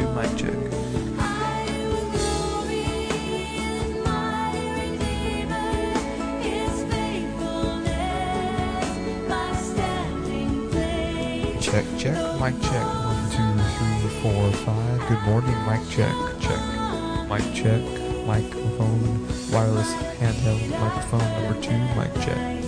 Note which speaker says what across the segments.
Speaker 1: two, mic check. Check, check, mic check. One, two, three, four, five. Good morning, mic check, check. Mic check, microphone, wireless handheld microphone number two, mic check.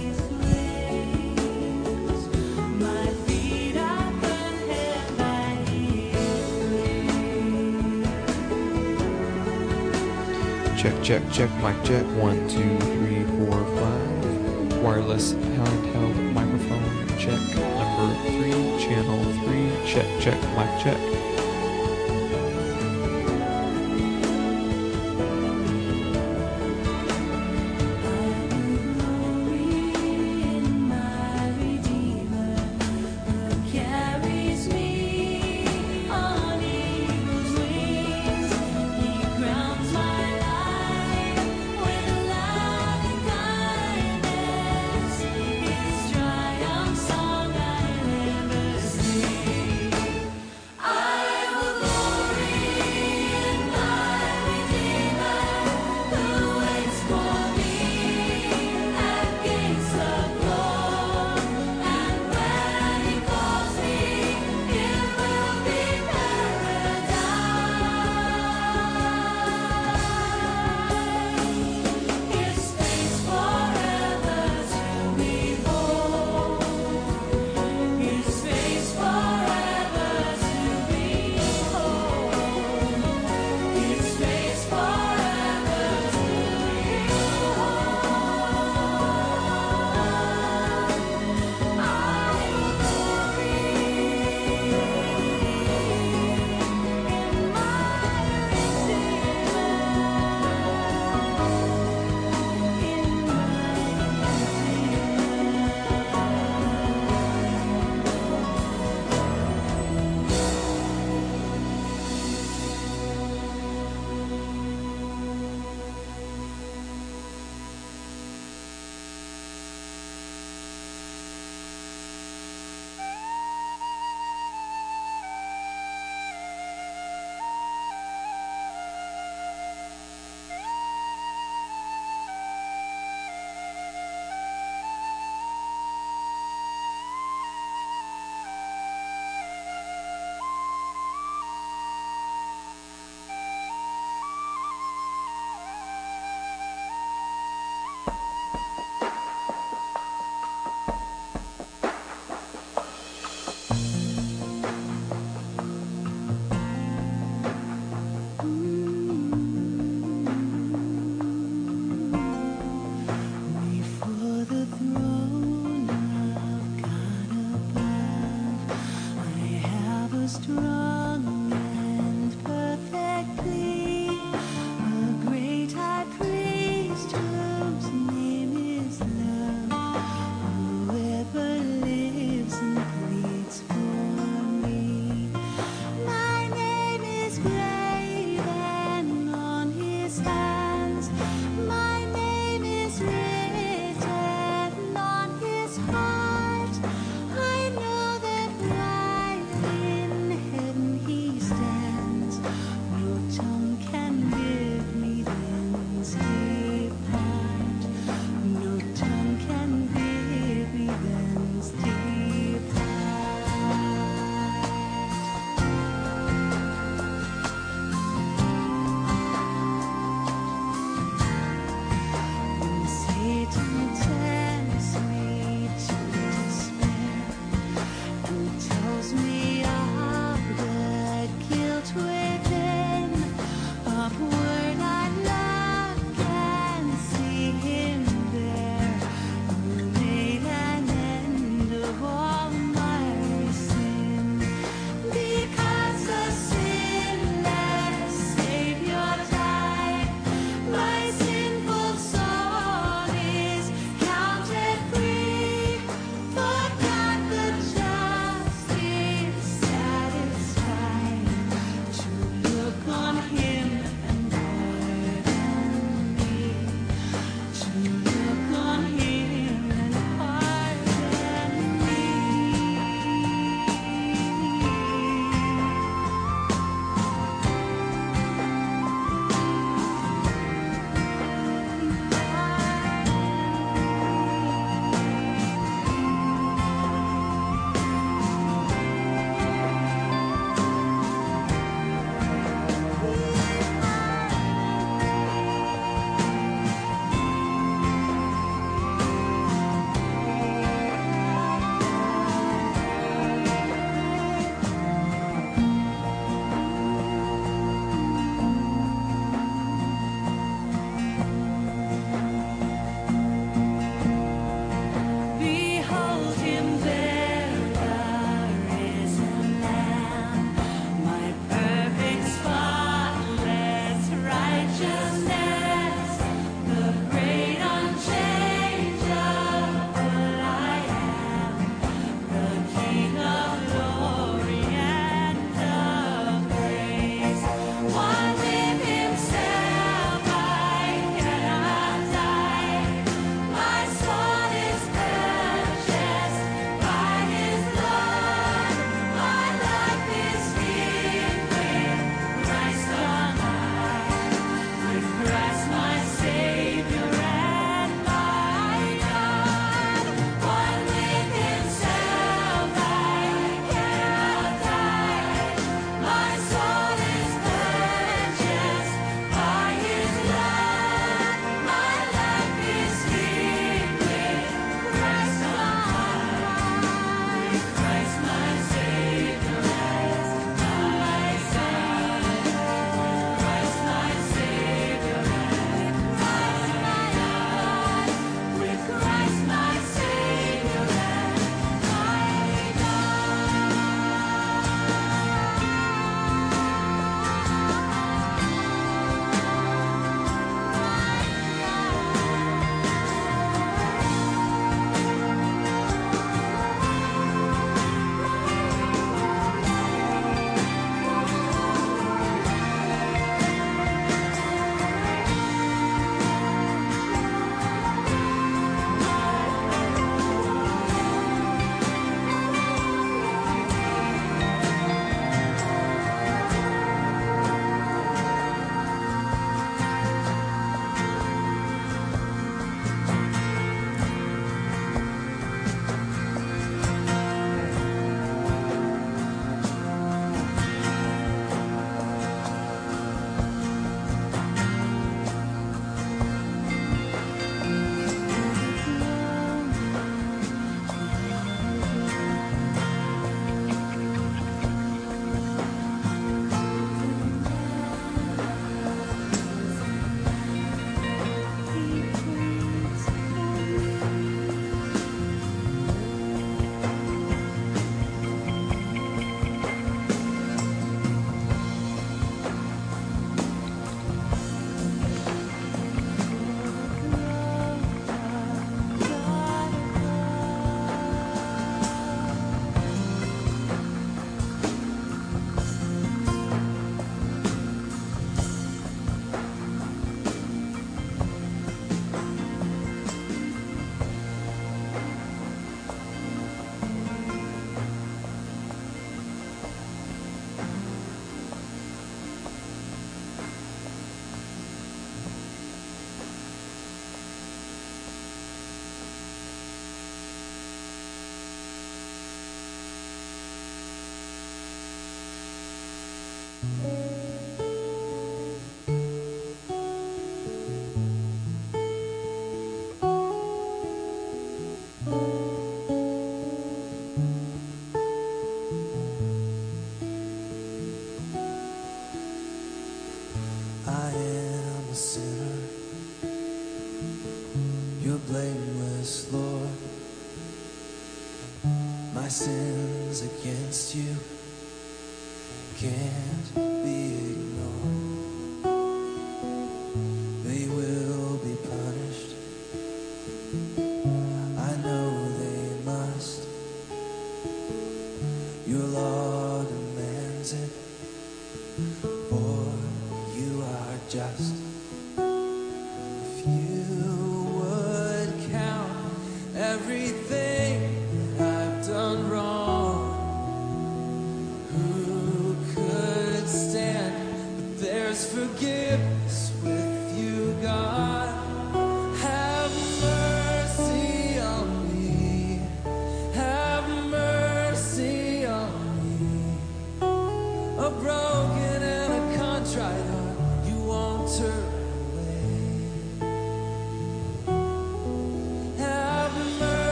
Speaker 1: Check, check, mic check. One, two, three, four, five. Wireless handheld microphone check. Number three, channel three. Check, check, mic check.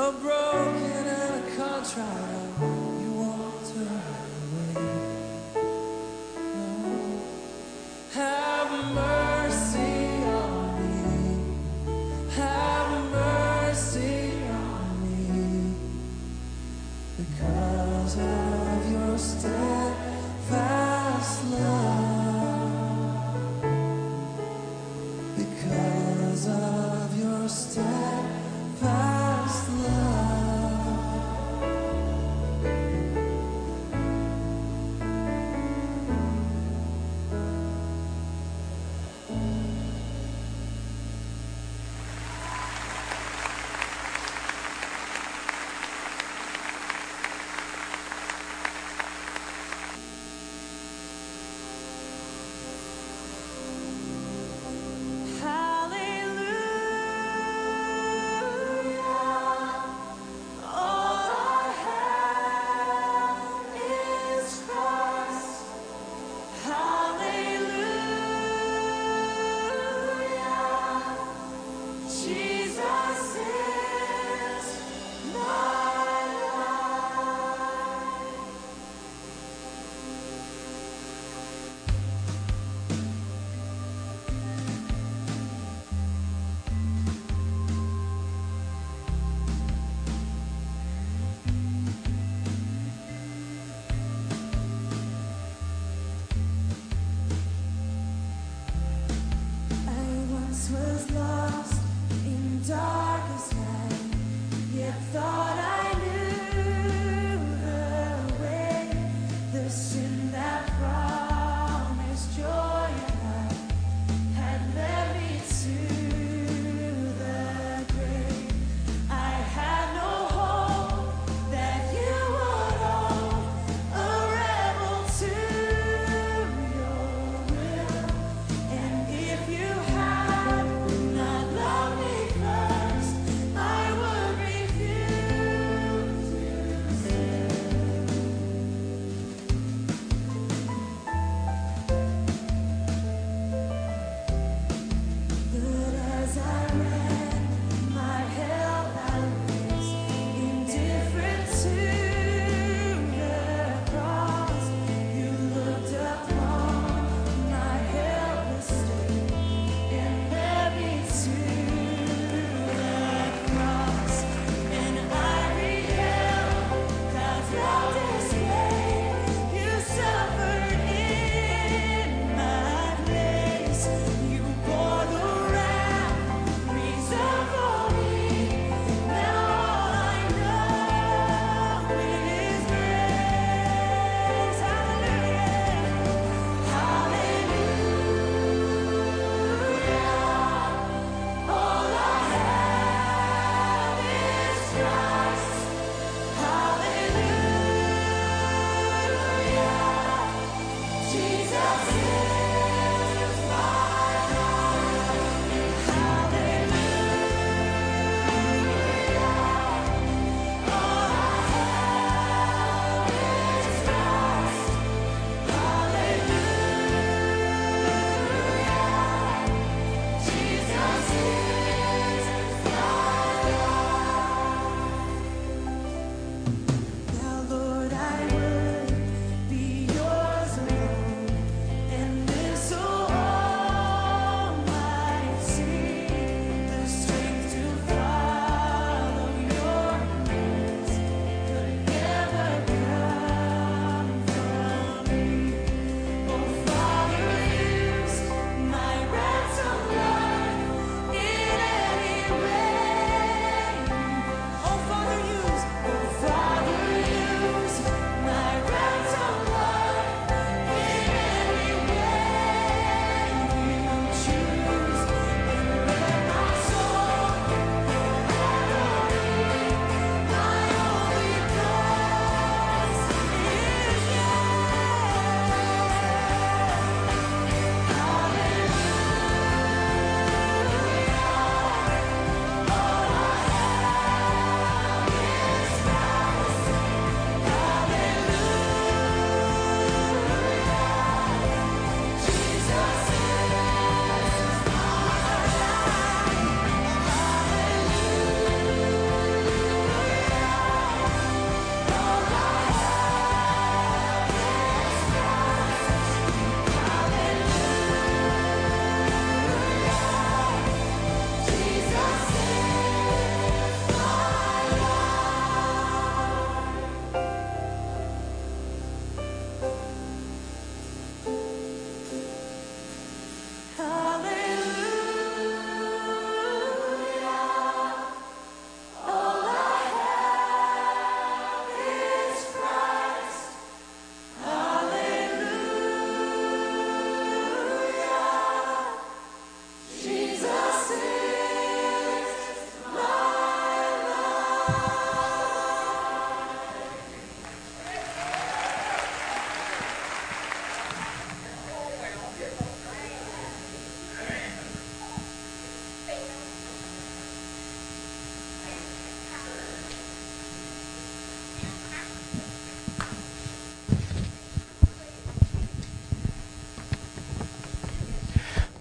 Speaker 2: A broken and a contrite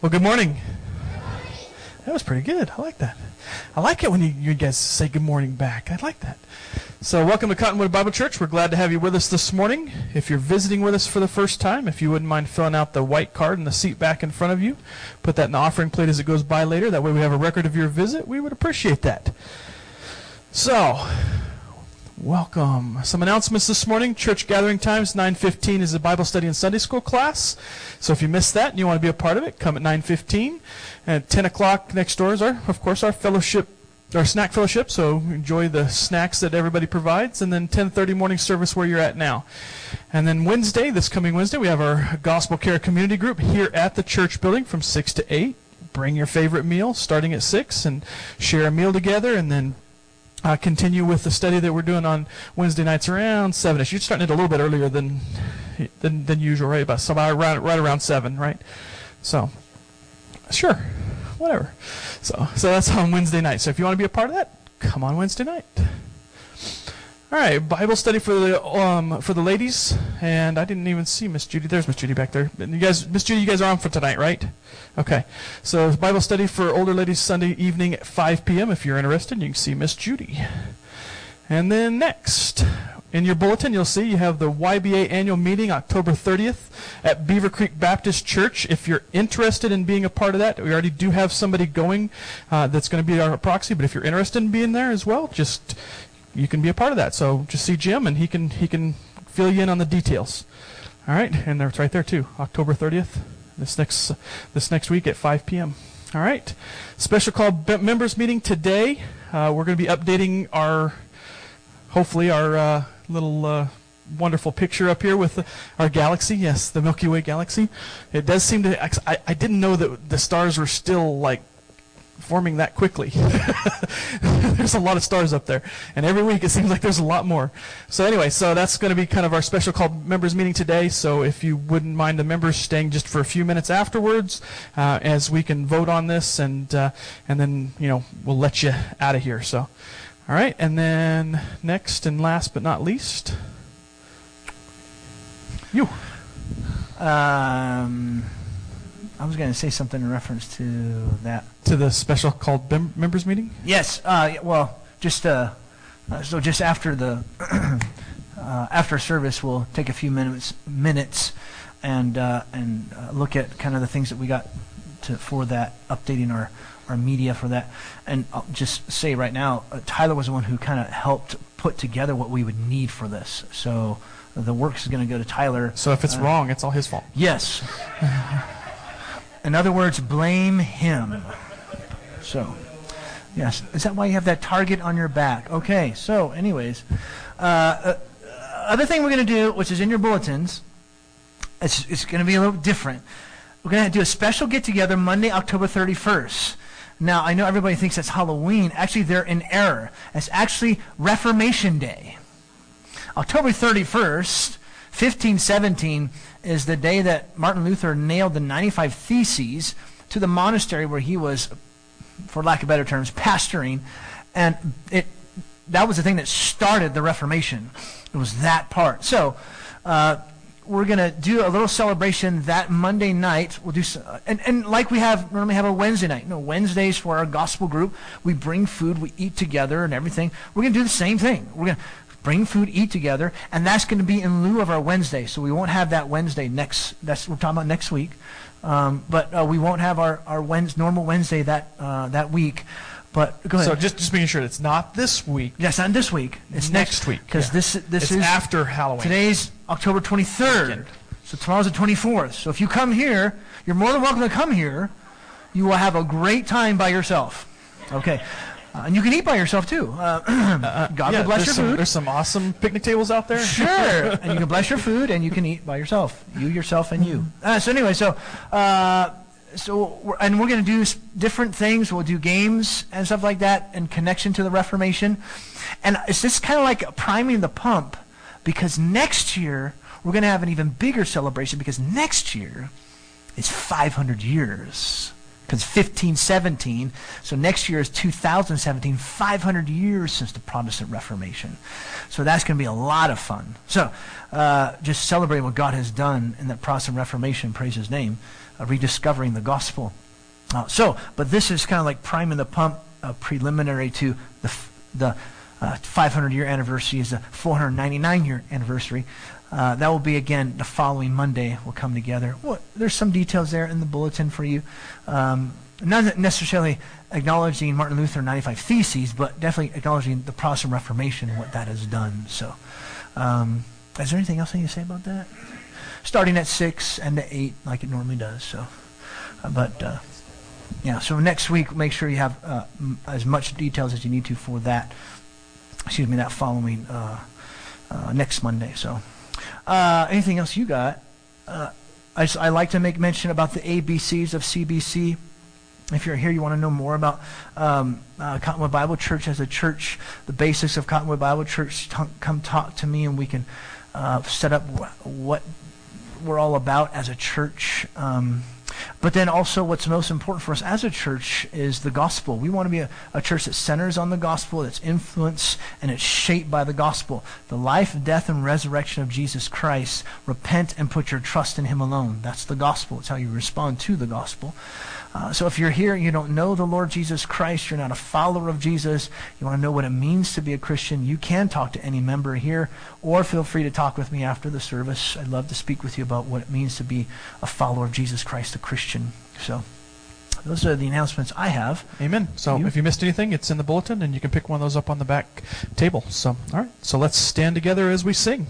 Speaker 3: Well, good morning. That was pretty good. I like that. I like it when you, you guys say good morning back. I like that. So, welcome to Cottonwood Bible Church. We're glad to have you with us this morning. If you're visiting with us for the first time, if you wouldn't mind filling out the white card in the seat back in front of you, put that in the offering plate as it goes by later. That way, we have a record of your visit. We would appreciate that. So, Welcome. Some announcements this morning. Church gathering times 9:15 is a Bible study and Sunday school class. So if you missed that and you want to be a part of it, come at 9:15. At 10 o'clock next door is our, of course, our fellowship, our snack fellowship. So enjoy the snacks that everybody provides, and then 10:30 morning service where you're at now. And then Wednesday, this coming Wednesday, we have our Gospel Care Community Group here at the church building from 6 to 8. Bring your favorite meal, starting at 6, and share a meal together, and then uh, continue with the study that we're doing on Wednesday nights around seven ish. You're starting it a little bit earlier than than, than usual, right? About so about around right around seven, right? So, sure, whatever. So so that's on Wednesday night. So if you want to be a part of that, come on Wednesday night. All right, Bible study for the um for the ladies, and I didn't even see Miss Judy. There's Miss Judy back there. You guys, Miss Judy, you guys are on for tonight, right? Okay. So Bible study for older ladies Sunday evening at 5 p.m. If you're interested, you can see Miss Judy. And then next, in your bulletin, you'll see you have the YBA annual meeting October 30th at Beaver Creek Baptist Church. If you're interested in being a part of that, we already do have somebody going uh, that's going to be our proxy. But if you're interested in being there as well, just you can be a part of that. So just see Jim, and he can he can fill you in on the details. All right, and it's right there too, October 30th, this next this next week at 5 p.m. All right, special call b- members meeting today. Uh, we're going to be updating our hopefully our uh, little uh, wonderful picture up here with the, our galaxy. Yes, the Milky Way galaxy. It does seem to. I, I didn't know that the stars were still like forming that quickly. there's a lot of stars up there, and every week it seems like there's a lot more. So anyway, so that's going to be kind of our special called members meeting today. So if you wouldn't mind the members staying just for a few minutes afterwards, uh, as we can vote on this, and uh, and then you know we'll let you out of here. So. All right, and then next and last but not least, you.
Speaker 4: Um, I was going to say something in reference to that.
Speaker 3: To the special called mem- members meeting?
Speaker 4: Yes. Uh, well, just uh, uh, so just after the uh, after service, we'll take a few minutes minutes and uh, and uh, look at kind of the things that we got to for that updating our our media for that. And I'll just say right now, uh, Tyler was the one who kind of helped put together what we would need for this. So the work is going to go to Tyler.
Speaker 3: So if it's
Speaker 4: Uh,
Speaker 3: wrong, it's all his fault.
Speaker 4: Yes. In other words, blame him. So, yes. Is that why you have that target on your back? Okay. So, anyways, uh, uh, other thing we're going to do, which is in your bulletins, it's, it's going to be a little different. We're going to do a special get together Monday, October 31st. Now, I know everybody thinks that's Halloween. Actually, they're in error. It's actually Reformation Day. October 31st, 1517, is the day that Martin Luther nailed the 95 Theses to the monastery where he was, for lack of better terms, pastoring. And it, that was the thing that started the Reformation. It was that part. So, uh, we're going to do a little celebration that Monday night. We'll do, s- and, and like we have normally have a Wednesday night. No, Wednesdays for our gospel group. We bring food, we eat together and everything. We're going to do the same thing. We're going to bring food, eat together, and that's going to be in lieu of our Wednesday. So we won't have that Wednesday next, that's, we're talking about next week. Um, but uh, we won't have our, our Wednesday, normal Wednesday that, uh, that week. But go ahead.
Speaker 3: So just just making sure it's not this week.
Speaker 4: Yes, not this week. It's
Speaker 3: Next week,
Speaker 4: Because
Speaker 3: yeah.
Speaker 4: this this
Speaker 3: it's
Speaker 4: is
Speaker 3: after Halloween.
Speaker 4: Today's October 23rd.
Speaker 3: Weekend.
Speaker 4: So tomorrow's the 24th. So if you come here, you're more than welcome to come here. You will have a great time by yourself. Okay. Uh, and you can eat by yourself too. Uh, God
Speaker 3: yeah,
Speaker 4: will bless your
Speaker 3: some,
Speaker 4: food.
Speaker 3: There's some awesome picnic tables out there.
Speaker 4: Sure. and you can bless your food and you can eat by yourself. You, yourself, and you. Uh, so anyway, so uh, so we're, and we're going to do different things. We'll do games and stuff like that in connection to the Reformation. And it's just kind of like priming the pump because next year we're going to have an even bigger celebration because next year is 500 years. Because 1517, so next year is 2017, 500 years since the Protestant Reformation. So that's going to be a lot of fun. So uh, just celebrating what God has done in that Protestant Reformation, praise his name, uh, rediscovering the gospel. Uh, so, but this is kind of like priming the pump, uh, preliminary to the, the uh, 500 year anniversary is the 499 year anniversary. Uh, that will be again the following Monday. We'll come together. Well, there's some details there in the bulletin for you. Um, not necessarily acknowledging Martin Luther 95 Theses, but definitely acknowledging the Protestant Reformation and what that has done. So, um, is there anything else I need to say about that? Starting at 6 and at 8, like it normally does. So, uh, but uh, yeah, so next week, make sure you have uh, m- as much details as you need to for that. Excuse me, that following uh, uh, next Monday. So, uh, anything else you got? Uh, I, I like to make mention about the ABCs of CBC. If you're here, you want to know more about um, uh, Cottonwood Bible Church as a church, the basics of Cottonwood Bible Church, t- come talk to me and we can uh, set up wh- what we're all about as a church. Um, but then also, what's most important for us as a church is the gospel. We want to be a, a church that centers on the gospel, that's influenced and it's shaped by the gospel. The life, death, and resurrection of Jesus Christ. Repent and put your trust in Him alone. That's the gospel. It's how you respond to the gospel. Uh, so if you're here and you don't know the Lord Jesus Christ, you're not a follower of Jesus, you want to know what it means to be a Christian, you can talk to any member here, or feel free to talk with me after the service. I'd love to speak with you about what it means to be a follower of Jesus Christ, a Christian. So those are the announcements I have.
Speaker 3: Amen. So
Speaker 4: You?
Speaker 3: if you missed anything, it's in the bulletin, and you can pick one of those up on the back table. So, all right. So let's stand together as we sing.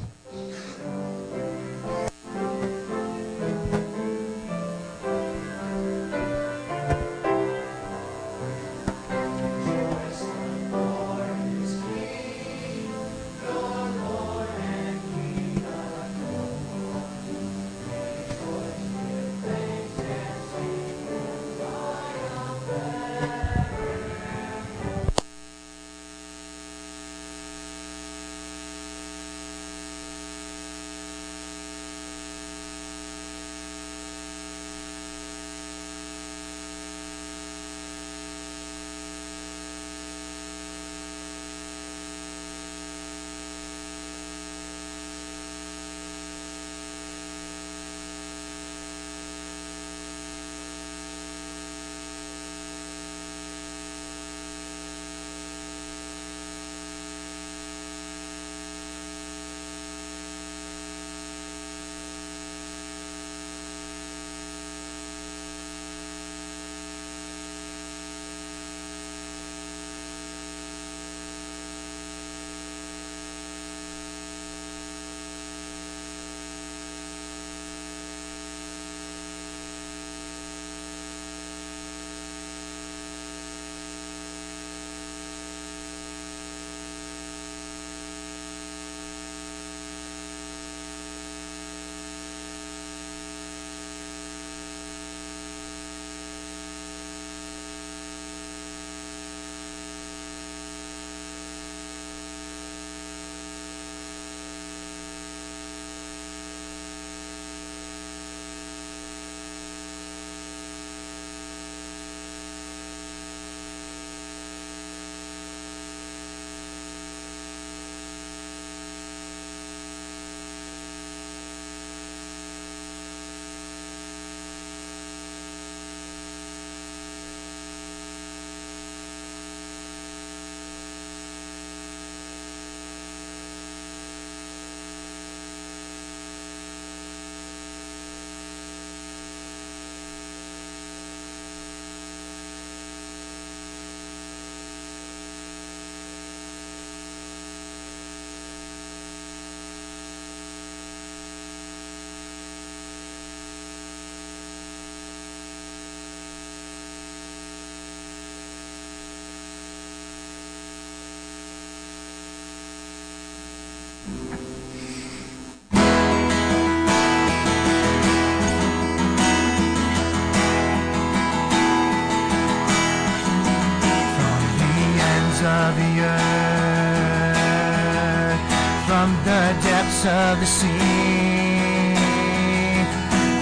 Speaker 4: Of the sea,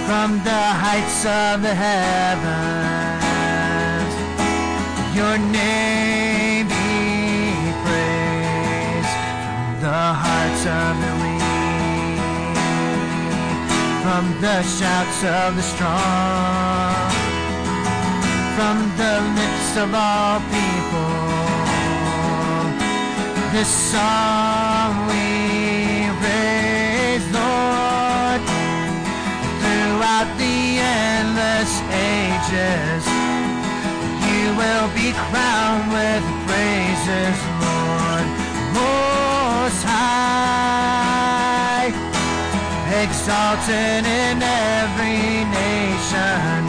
Speaker 4: from the heights of the heavens, your name be praised. From the hearts of the weak, from the shouts of the strong from the lips of all people. This song endless ages. You will be crowned with praises, Lord, most high, exalted in every nation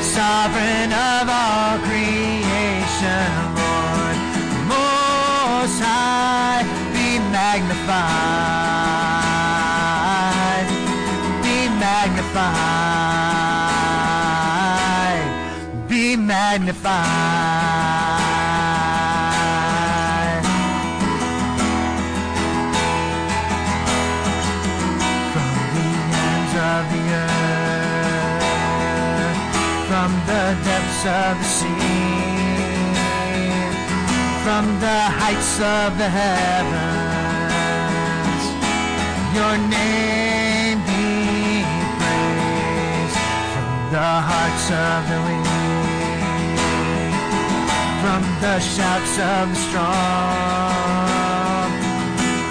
Speaker 4: sovereign of all creation, magnified. From the ends of the earth, from the depths of the sea, from the heights of the heavens, your name be praised from the hearts of the weak, from the shouts of the strong,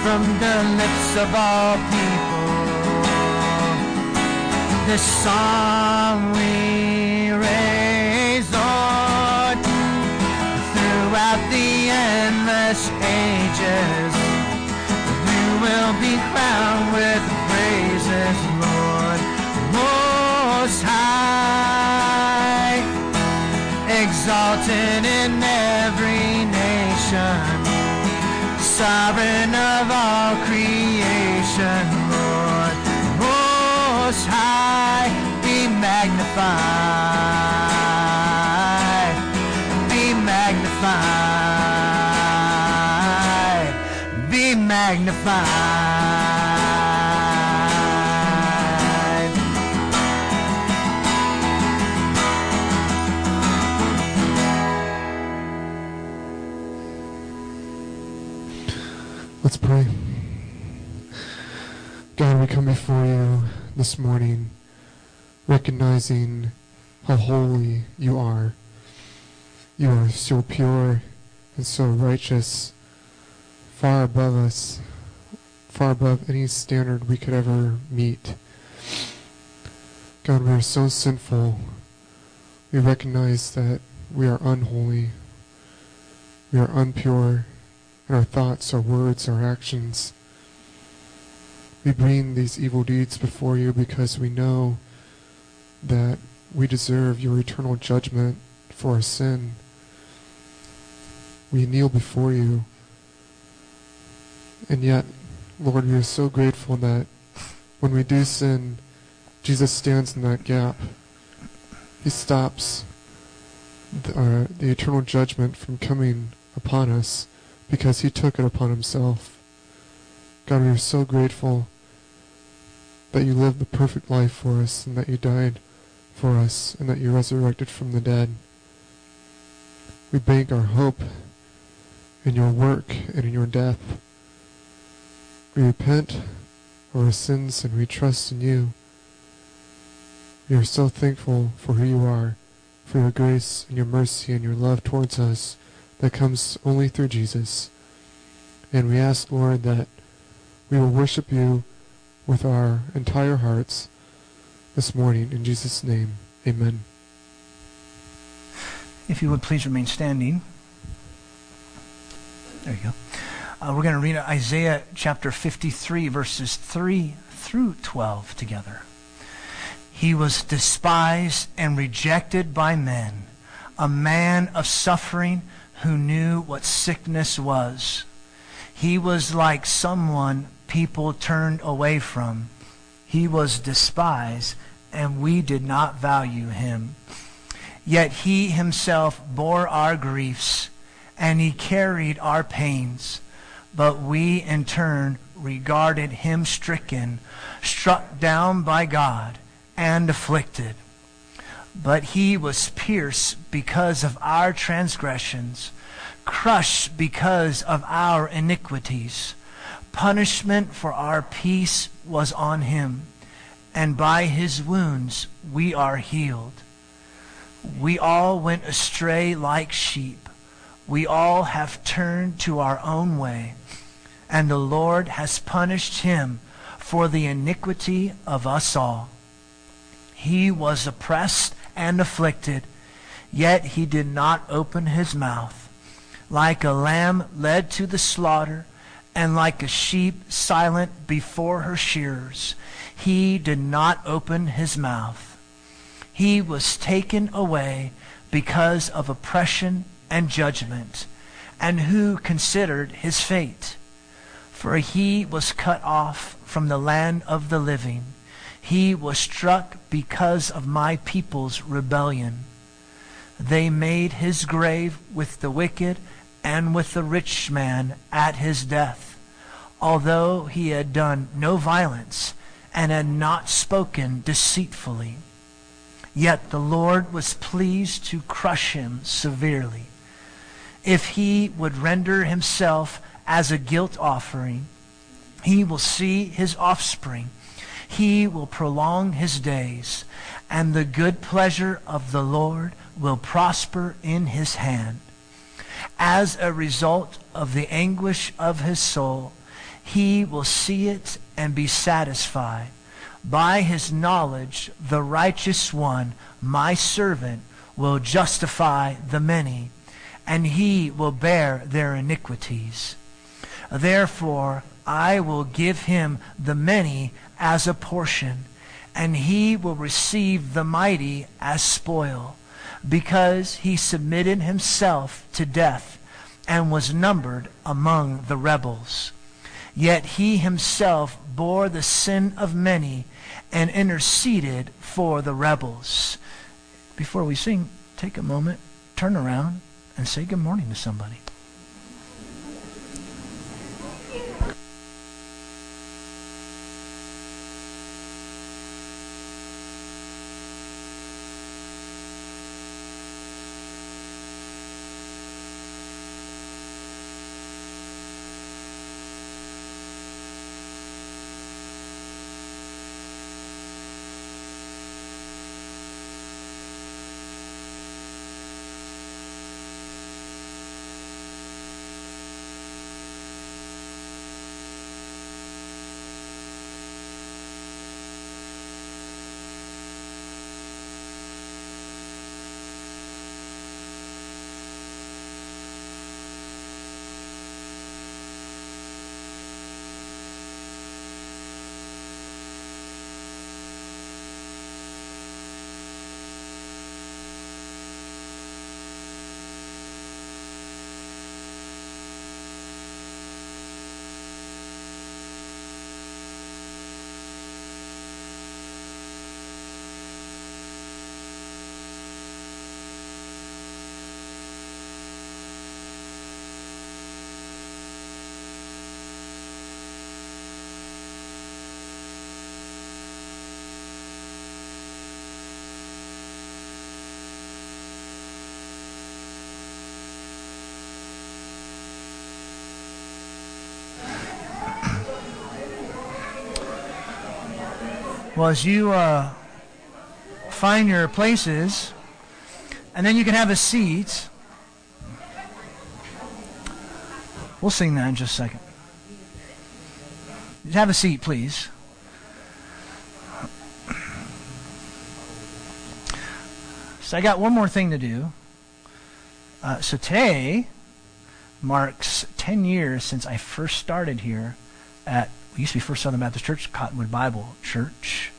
Speaker 4: from the lips of all people. This song we raise, Lord, throughout the endless ages. You will be crowned with praises, Lord, most high, exalted in every nation, sovereign of all creation, Lord, most high, be magnified, be magnified, be magnified.
Speaker 5: God, we come before you this morning recognizing how holy you are. You are so pure and so righteous, far above us, far above any standard we could ever meet. God, we are so sinful. We recognize that we are unholy. We are unpure in our thoughts, our words, our actions. We bring these evil deeds before you because we know that we deserve your eternal judgment for our sin. We kneel before you. And yet, Lord, we are so grateful that when we do sin, Jesus stands in that gap. He stops the, uh, the eternal judgment from coming upon us because he took it upon himself. God, we are so grateful that you lived the perfect life for us and that you died for us and that you resurrected from the dead. We bank our hope in your work and in your death. We repent of our sins and we trust in you. We are so thankful for who you are, for your grace and your mercy and your love towards us that comes only through Jesus. And we ask, Lord, that we will worship you with our entire hearts this morning. In Jesus' name, amen.
Speaker 4: If you would please remain standing. There you go. Uh, we're going to read Isaiah chapter 53, verses 3 through 12 together. He was despised and rejected by men, a man of suffering who knew what sickness was. He was like someone people turned away from. He was despised, and we did not value him. Yet he himself bore our griefs, and he carried our pains. But we in turn regarded him stricken, struck down by God, and afflicted. But he was pierced because of our transgressions, crushed because of our iniquities. Punishment for our peace was on him, and by his wounds we are healed. We all went astray like sheep. We all have turned to our own way, and the Lord has punished him for the iniquity of us all. He was oppressed and afflicted, yet he did not open his mouth. Like a lamb led to the slaughter, and like a sheep silent before her shearers, he did not open his mouth. he was taken away because of oppression and judgment, and who considered his fate. For he was cut off from the land of the living. He was struck because of my people's rebellion. They made his grave with the wicked and with the rich man at his death, although he had done no violence and had not spoken deceitfully. Yet the Lord was pleased to crush him severely. If he would render himself as a guilt offering, he will see his offspring. He will prolong his days, and the good pleasure of the Lord will prosper in his hand. As a result of the anguish of his soul, he will see it and be satisfied. By his knowledge, the righteous one, my servant, will justify the many, and he will bear their iniquities. Therefore, I will give him the many as a portion, and he will receive the mighty as spoil, because he submitted himself to death and was numbered among the rebels. Yet he himself bore the sin of many and interceded for the rebels. Before we sing, take a moment, turn around, and say good morning to somebody. Well, as you uh, find your places, and then you can have a seat. We'll sing that in just a second. Have a seat, please. So I got one more thing to do. Uh, so today marks 10 years since I first started here at we used to be First Southern Baptist Church, Cottonwood Bible Church.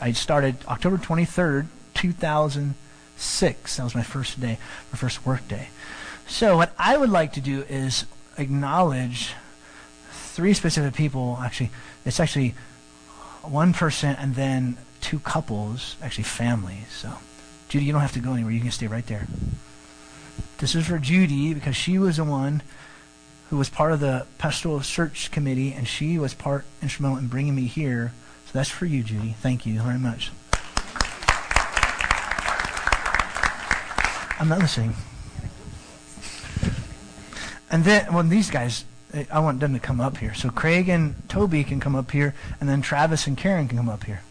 Speaker 4: I started October 23rd, 2006. That was my first day, my first work day. So what I would like to do is acknowledge three specific people. Actually, it's actually one person and then two couples, actually families. So, Judy, you don't have to go anywhere. You can stay right there. This is for Judy because she was the one who was part of the pastoral search committee, and she was part instrumental in bringing me here. So that's for you, Judy. Thank you very much. I'm not listening. And then, well, these guys, I want them to come up here. So Craig and Toby can come up here, and then Travis and Karen can come up here.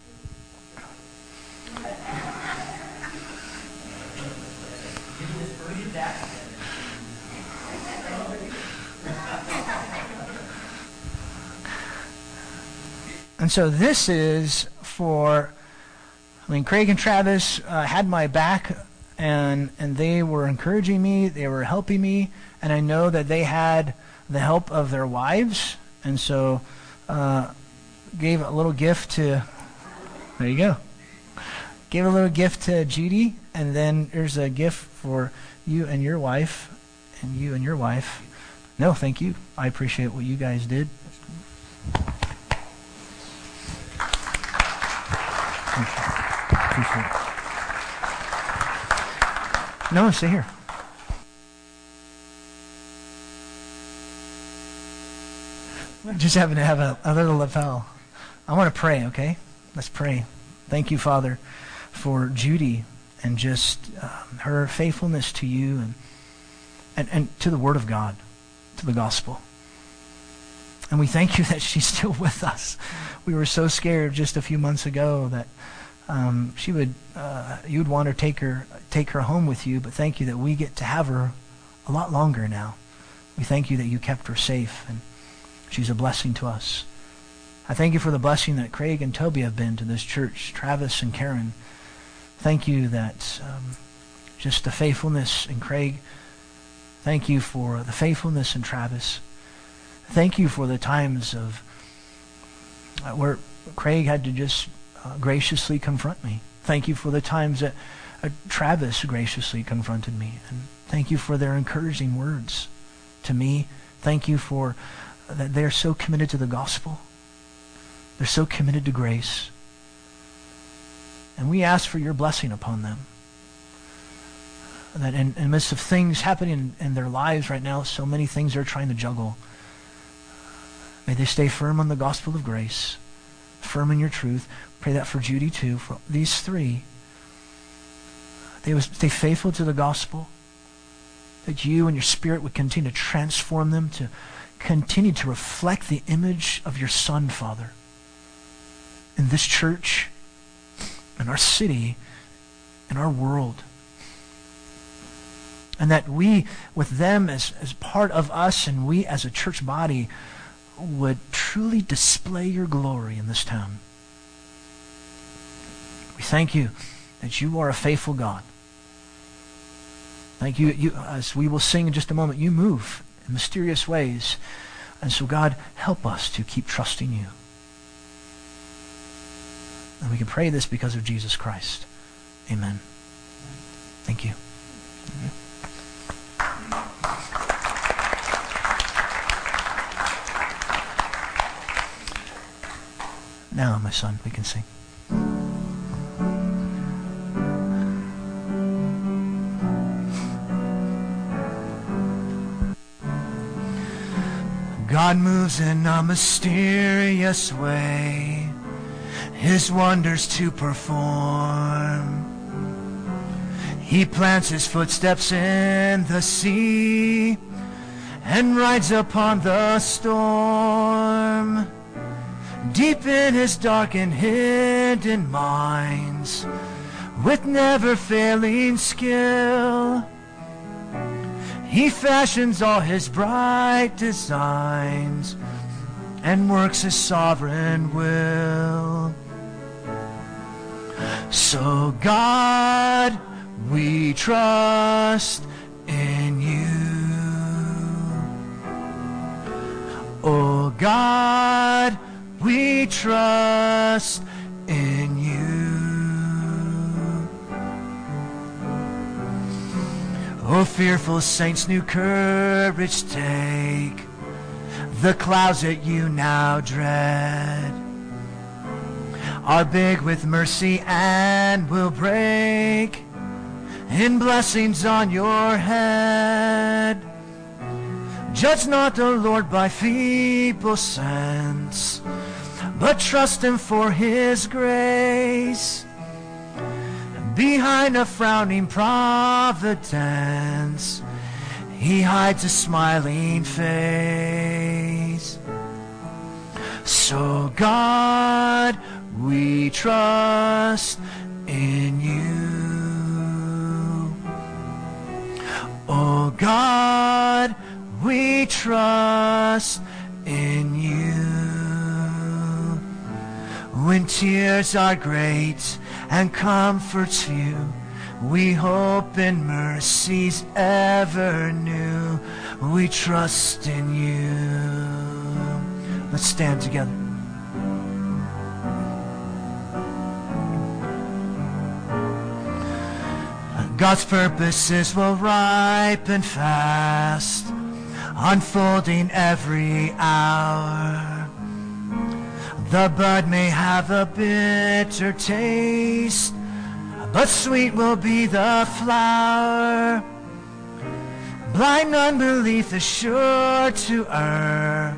Speaker 4: So this is for, I mean, Craig and Travis uh, had my back, and and they were encouraging me, they were helping me, and I know that they had the help of their wives, and so uh, gave a little gift to. There you go. Give a little gift to Judy, and then there's a gift for you and your wife, and you and your wife. No, thank you. I appreciate what you guys did. Appreciate it. No, stay here. Just happen to have a, a little lapel. I want to pray, okay? Let's pray. Thank you, Father, for Judy and just um, her faithfulness to you and, and, and to the Word of God, to the gospel. And we thank you that she's still with us. We were so scared just a few months ago that um, she would, uh, you would want to take her, take her home with you. But thank you that we get to have her a lot longer now. We thank you that you kept her safe and she's a blessing to us. I thank you for the blessing that Craig and Toby have been to this church, Travis and Karen. Thank you that um, just the faithfulness in Craig. Thank you for the faithfulness in Travis. Thank you for the times of uh, where Craig had to just uh, graciously confront me. Thank you for the times that uh, Travis graciously confronted me. And thank you for their encouraging words to me. Thank you for that they're so committed to the gospel. They're so committed to grace. And we ask for your blessing upon them. That in, in the midst of things happening in, in their lives right now, so many things they're trying to juggle, may they stay firm on the gospel of grace, firm in your truth. Pray that for Judy too, for these three. They would stay faithful to the gospel. That you and your spirit would continue to transform them to continue to reflect the image of your Son, Father, in this church, in our city, in our world. And that we, with them as, as part of us, and we as a church body, would truly display your glory in this town. We thank you that you are a faithful God. Thank you, you, as we will sing in just a moment, you move in mysterious ways. And so, God, help us to keep trusting you. And we can pray this because of Jesus Christ. Amen. Thank you. Now, my son, we can sing. God moves in a mysterious way, His wonders to perform. He plants His footsteps in the sea and rides upon the storm. Deep in His dark and hidden minds, with never failing skill. He fashions all his bright designs and works his sovereign will. So, God, we trust in you. Oh, God, we trust in you. Oh, fearful saints, new courage take. The clouds that you now dread are big with mercy and will break in blessings on your head. Judge not the Lord by feeble sense, but trust him for his grace. Behind a frowning providence, he hides a smiling face. So, God, we trust in you. Oh, God, we trust in you. When tears are great and comforts few, we hope in mercies ever new. We trust in you. Let's stand together. God's purposes will ripen fast, unfolding every hour. The bud may have a bitter taste, but sweet will be the flower. Blind unbelief is sure to err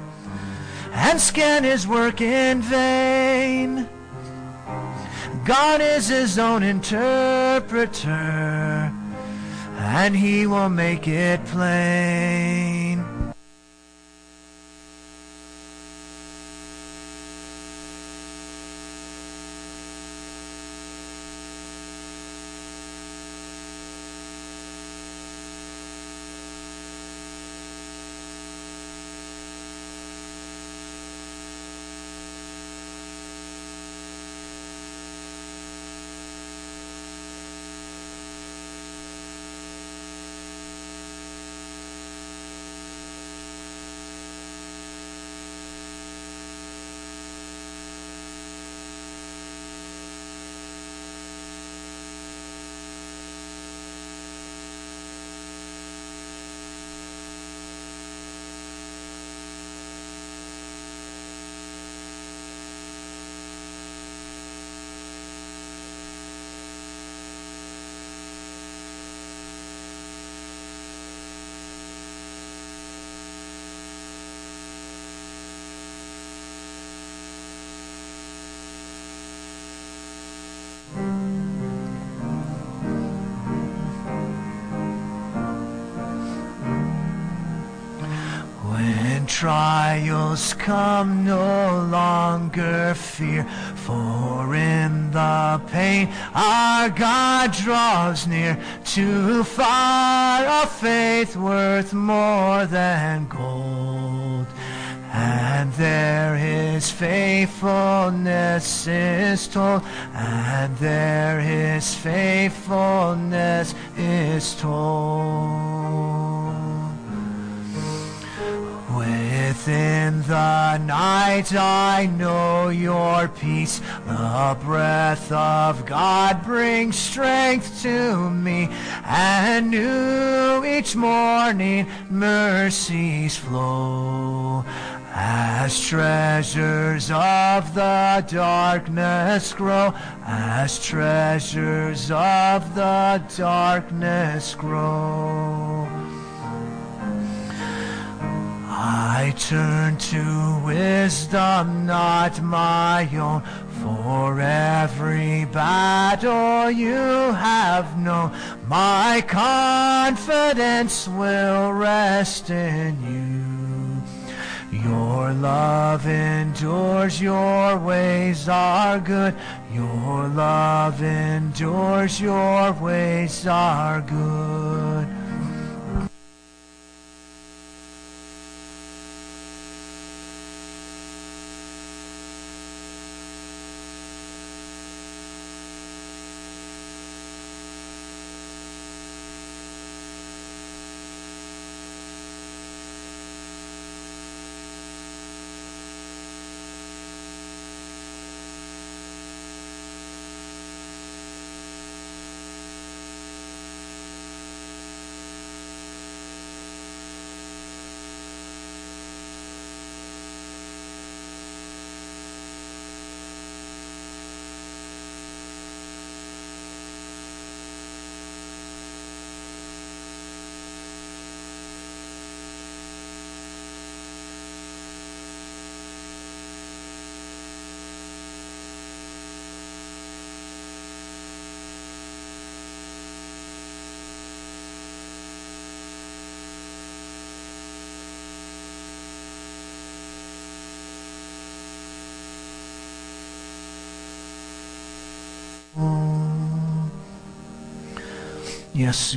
Speaker 4: and scan his work in vain. God is his own interpreter, and he will make it plain. Come, no longer fear, for in the pain our God draws near to far a faith worth more than gold. And there his faithfulness is told, and there his faithfulness is told. Within the night I know your peace. The breath of God brings strength to me, and new each morning mercies flow. As treasures of the darkness grow, as treasures of the darkness grow. I turn to wisdom, not my own, for every battle you have known. My confidence will rest in you. Your love endures, your ways are good. Your love endures, your ways are good.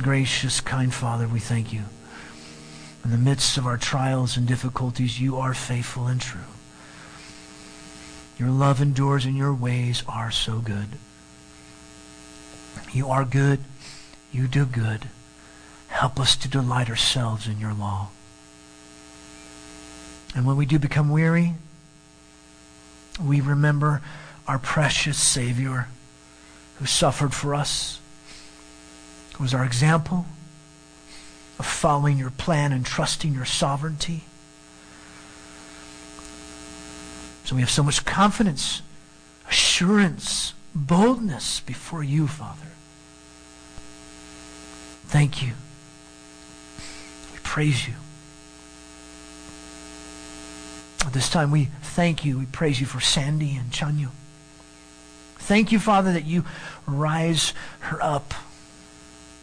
Speaker 4: Gracious, kind Father, we thank you. In the midst of our trials and difficulties, you are faithful and true. Your love endures and your ways are so good. You are good. You do good. Help us to delight ourselves in your law. And when we do become weary, we remember our precious Savior who suffered for us, It was our example of following your plan and trusting your sovereignty. So we have so much confidence, assurance, boldness before you, Father. Thank you. We praise you. At this time, we thank you. We praise you for Sandy and Chanyu. Thank you, Father, that you rise her up.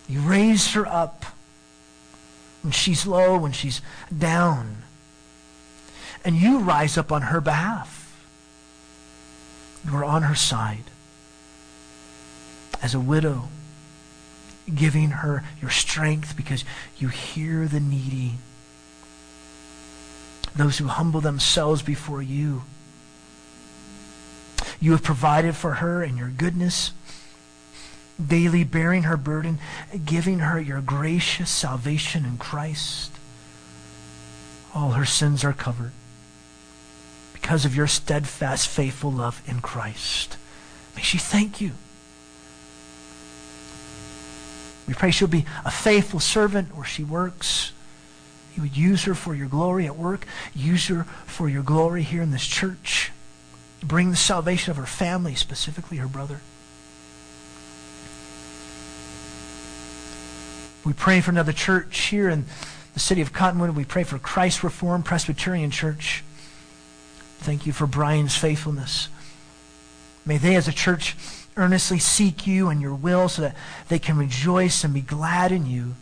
Speaker 4: You raise her up when she's low, when she's down. And you rise up on her behalf. You are on her side as a widow, giving her your strength because you hear the needy, those who humble themselves before you. You have provided for her in your goodness, daily bearing her burden, giving her your gracious salvation in Christ. All her sins are covered because of your steadfast, faithful love in Christ. May she thank you. We pray she'll be a faithful servant where she works. You would use her for your glory at work. Use her for your glory here in this church. Bring the salvation of her family, specifically her brother. We pray for another church here in the city of Cottonwood. We pray for Christ Reformed Presbyterian Church. Thank you for Brian's faithfulness. May they as a church earnestly seek you and your will so that they can rejoice and be glad in you.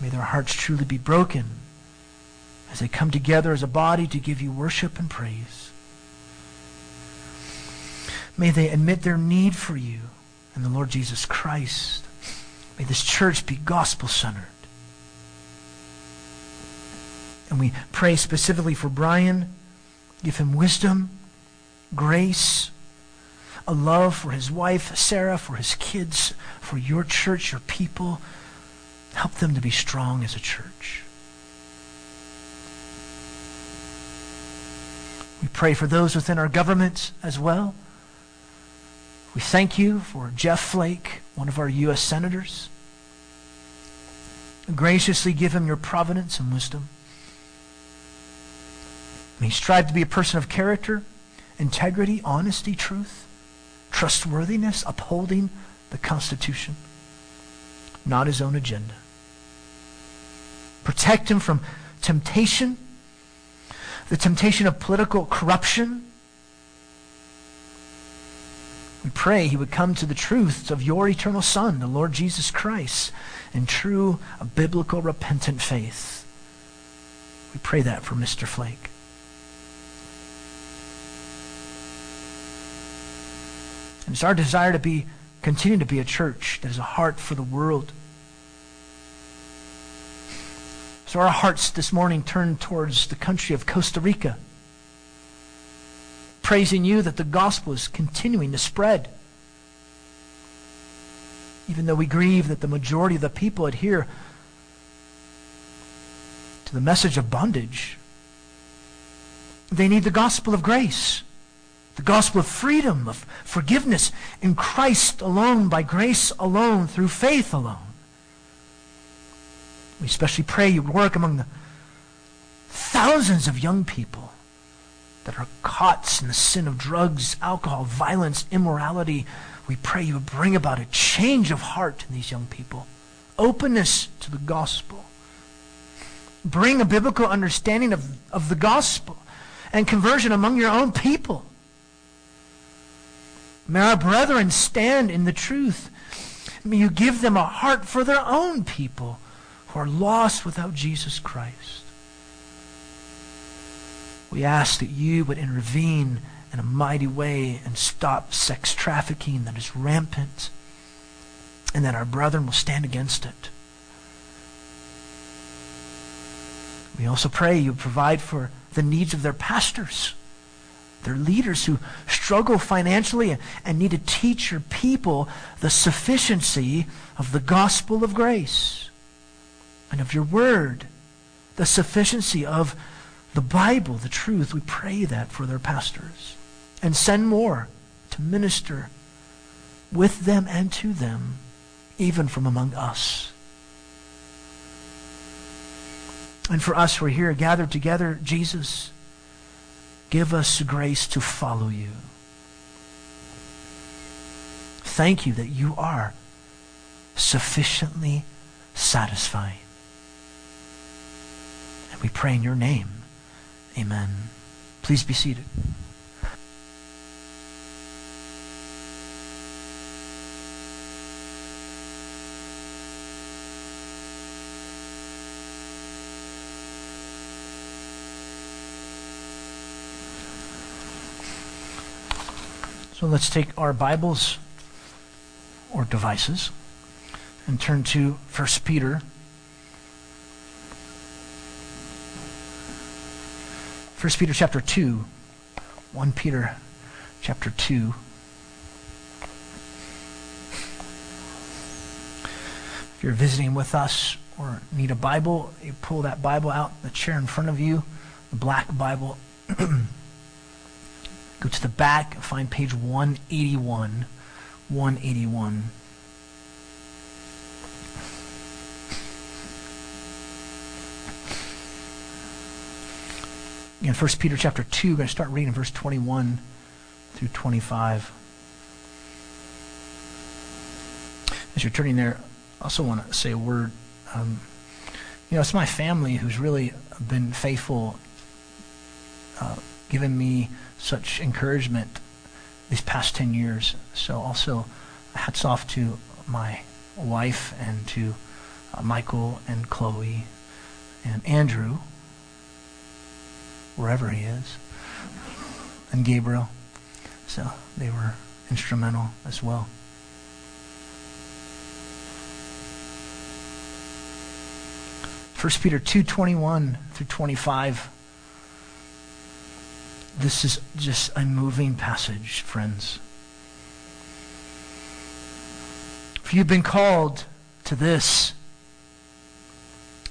Speaker 4: May their hearts truly be broken as they come together as a body to give you worship and praise. May they admit their need for you and the Lord Jesus Christ. May this church be gospel centered. And we pray specifically for Brian. Give him wisdom, grace, a love for his wife, Sarah, for his kids, for your church, your people. Help them to be strong as a church. We pray for those within our government as well. We thank you for Jeff Flake, one of our U.S. senators. Graciously give him your providence and wisdom. May he strive to be a person of character, integrity, honesty, truth, trustworthiness, upholding the Constitution, not his own agenda. Protect him from temptation, the temptation of political corruption. We pray he would come to the truths of your eternal Son, the Lord Jesus Christ, in true biblical repentant faith. We pray that for Mr. Flake. And it's our desire to be continue to be a church that has a heart for the world. So our hearts this morning turn towards the country of Costa Rica, praising you that the gospel is continuing to spread. Even though we grieve that the majority of the people adhere to the message of bondage, they need the gospel of grace the gospel of freedom, of forgiveness in Christ alone, by grace alone, through faith alone. We especially pray you would work among the thousands of young people that are caught in the sin of drugs, alcohol, violence, immorality. We pray you would bring about a change of heart in these young people, openness to the gospel. Bring a biblical understanding of, of the gospel and conversion among your own people. May our brethren stand in the truth. May you give them a heart for their own people who are lost without Jesus Christ. We ask that you would intervene in a mighty way and stop sex trafficking that is rampant, and that our brethren will stand against it. We also pray you provide for the needs of their pastors. They're leaders who struggle financially and need to teach your people the sufficiency of the gospel of grace and of your word, the sufficiency of the Bible, the truth. We pray that for their pastors. And send more to minister with them and to them even from among us. And for us, we're here gathered together. Jesus, give us grace to follow you. Thank you that you are sufficiently satisfying. And we pray in your name. Amen. Please be seated. So let's take our Bibles or devices and turn to 1 Peter. 1 Peter chapter 2. 1 Peter chapter 2. If you're visiting with us or need a Bible, you pull that Bible out, the chair in front of you, the black Bible. Go to the back, find page 181. 181. In 1 Peter chapter 2, we're going to start reading verse 21 through 25. As you're turning there, I also want to say a word. Um, you know, it's my family who's really been faithful, uh, given me such encouragement these past 10 years. So also, hats off to my wife and to uh, Michael and Chloe and Andrew, wherever he is, and Gabriel. So they were instrumental as well. First Peter 2:21 through 25 this is just a moving passage, friends. If you've been called to this,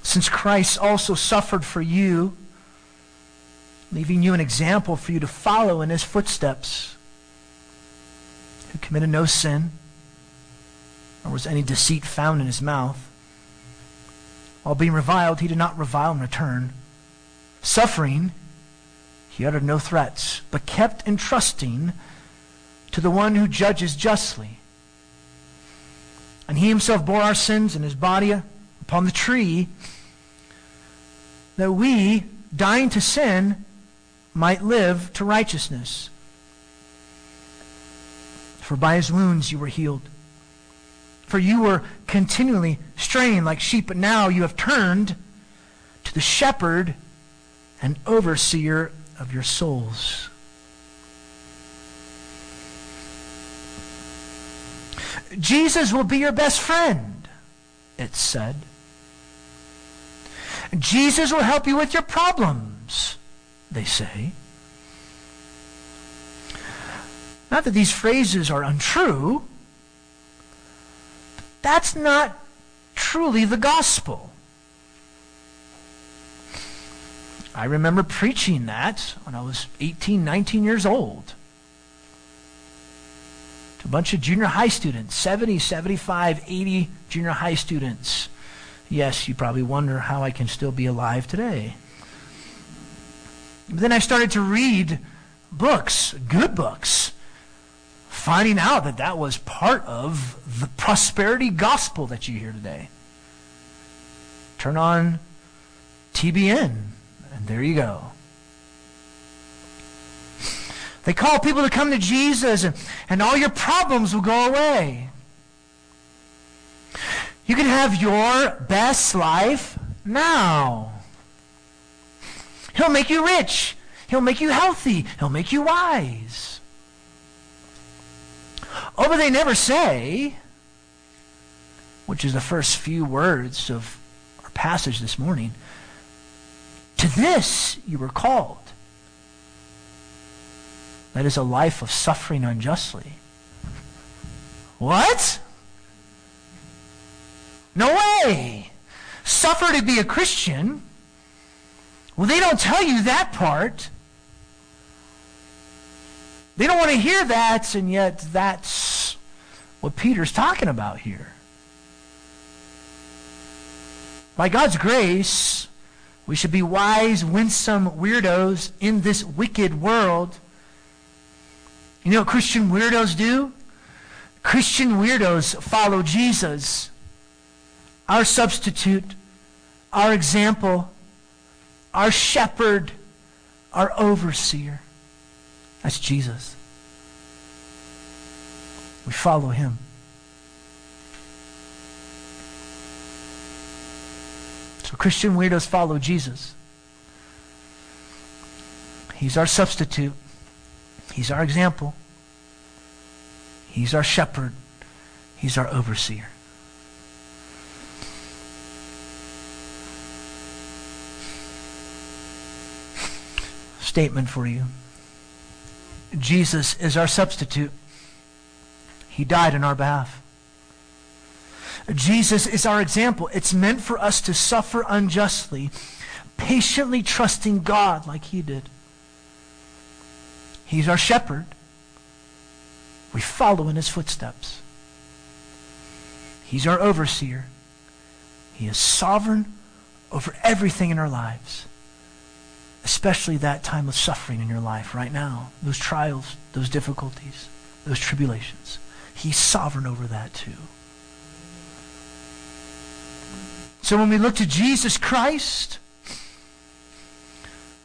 Speaker 4: since Christ also suffered for you, leaving you an example for you to follow in his footsteps, who committed no sin, nor was any deceit found in his mouth. While being reviled, he did not revile in return. Suffering, he uttered no threats, but kept entrusting to the one who judges justly. And he himself bore our sins in his body upon the tree, that we, dying to sin, might live to righteousness. For by his wounds you were healed. For you were continually straying like sheep, but now you have turned to the shepherd and overseer of your souls. Jesus will be your best friend, it said. Jesus will help you with your problems, they say. Not that these phrases are untrue. That's not truly the gospel. I remember preaching that when I was 18, 19 years old. To a bunch of junior high students, 70, 75, 80 junior high students. Yes, you probably wonder how I can still be alive today. But then I started to read books, good books, finding out that that was part of the prosperity gospel that you hear today. Turn on TBN, there you go. They call people to come to Jesus, and, and all your problems will go away. You can have your best life now. He'll make you rich. He'll make you healthy. He'll make you wise. Oh, but they never say, which is the first few words of our passage this morning, to this you were called. That is a life of suffering unjustly. What? No way. Suffer to be a Christian. Well, they don't tell you that part. They don't want to hear that, and yet that's what Peter's talking about here. By God's grace, we should be wise, winsome weirdos in this wicked world. You know what Christian weirdos do? Christian weirdos follow Jesus, our substitute, our example, our shepherd, our overseer. That's Jesus. We follow him. So Christian weirdos follow Jesus. He's our substitute. He's our example. He's our shepherd. He's our overseer. Statement for you. Jesus is our substitute. He died in our behalf. Jesus is our example. It's meant for us to suffer unjustly, patiently trusting God like he did. He's our shepherd. We follow in his footsteps. He's our overseer. He is sovereign over everything in our lives, especially that time of suffering in your life right now, those trials, those difficulties, those tribulations. He's sovereign over that too. So when we look to Jesus Christ,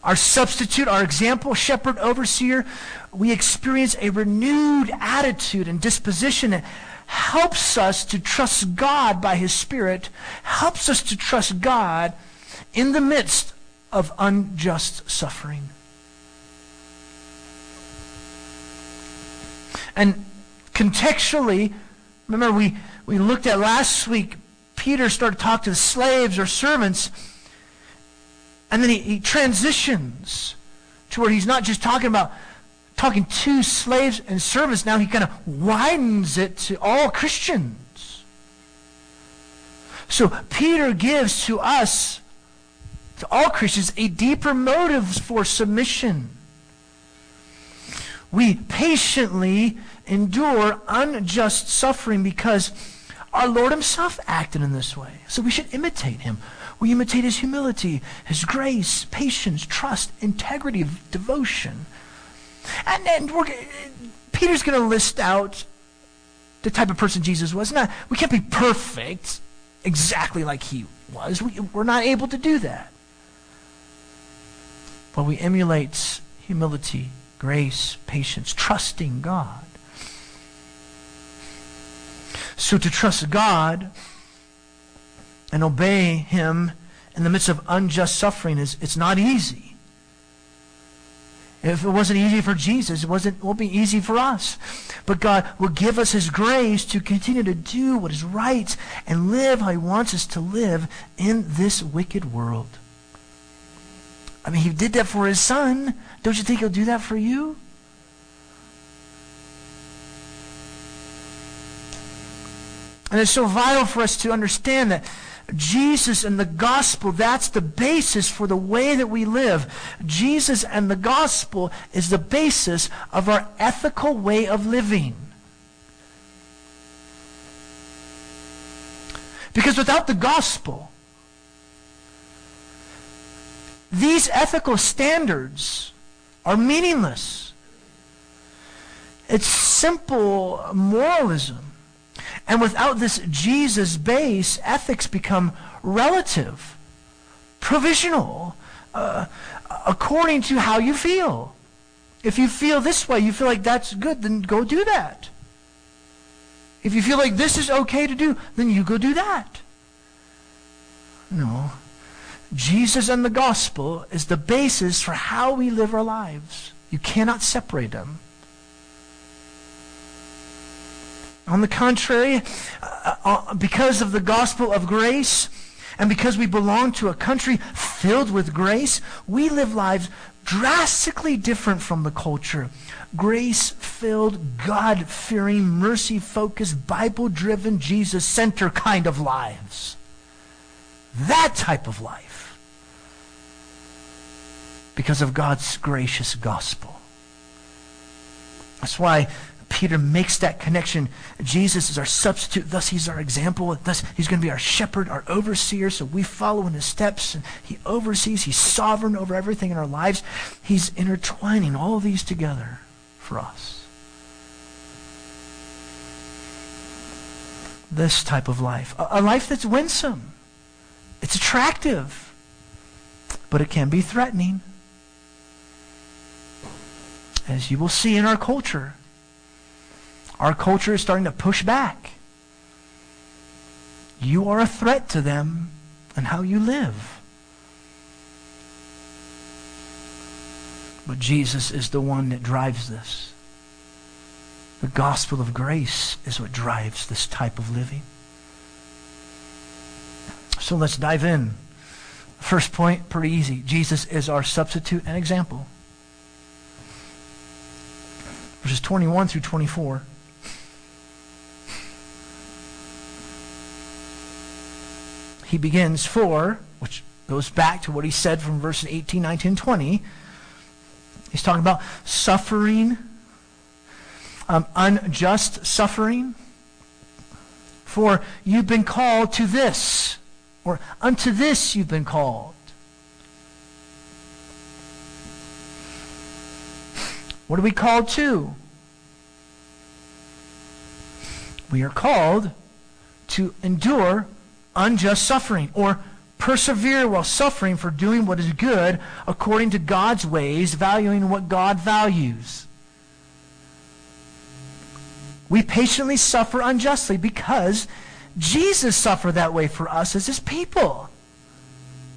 Speaker 4: our substitute, our example, shepherd, overseer, we experience a renewed attitude and disposition that helps us to trust God by His Spirit, helps us to trust God in the midst of unjust suffering. And contextually, remember we, we looked at last week, Peter started to talk to the slaves or servants, and then he, he transitions to where he's not just talking about talking to slaves and servants. Now he kind of widens it to all Christians. So Peter gives to us, to all Christians, a deeper motive for submission. We patiently endure unjust suffering because our Lord himself acted in this way. So we should imitate him. We imitate his humility, his grace, patience, trust, integrity, devotion. And we're, Peter's going to list out the type of person Jesus was. Not, we can't be perfect exactly like he was. We, we're not able to do that. But we emulate humility, grace, patience, trusting God. So to trust God and obey him in the midst of unjust suffering is it's not easy. If it wasn't easy for Jesus, it wasn't won't be easy for us. But God will give us his grace to continue to do what is right and live how he wants us to live in this wicked world. I mean, he did that for his son. Don't you think he'll do that for you? And it's so vital for us to understand that Jesus and the gospel, that's the basis for the way that we live. Jesus and the gospel is the basis of our ethical way of living. Because without the gospel, these ethical standards are meaningless. It's simple moralism. And without this Jesus base, ethics become relative, provisional, uh, according to how you feel. If you feel this way, you feel like that's good, then go do that. If you feel like this is okay to do, then you go do that. No. Jesus and the gospel is the basis for how we live our lives. You cannot separate them. On the contrary, uh, uh, because of the gospel of grace, and because we belong to a country filled with grace, we live lives drastically different from the culture. Grace filled, God fearing, mercy focused, Bible driven, Jesus center kind of lives. That type of life. Because of God's gracious gospel. That's why Peter makes that connection. Jesus is our substitute, thus he's our example. Thus he's going to be our shepherd, our overseer, so we follow in his steps. And he oversees, he's sovereign over everything in our lives. He's intertwining all these together for us. This type of life, a, a life that's winsome, it's attractive, but it can be threatening. As you will see in our culture, our culture is starting to push back. You are a threat to them and how you live. But Jesus is the one that drives this. The gospel of grace is what drives this type of living. So let's dive in. First point, pretty easy. Jesus is our substitute and example. Verses 21 through 24. He begins, for, which goes back to what he said from verses 18, 19, 20. He's talking about suffering, um, unjust suffering. For you've been called to this, or unto this you've been called. What are we called to? We are called to endure unjust suffering or persevere while suffering for doing what is good according to God's ways, valuing what God values. We patiently suffer unjustly because Jesus suffered that way for us as his people.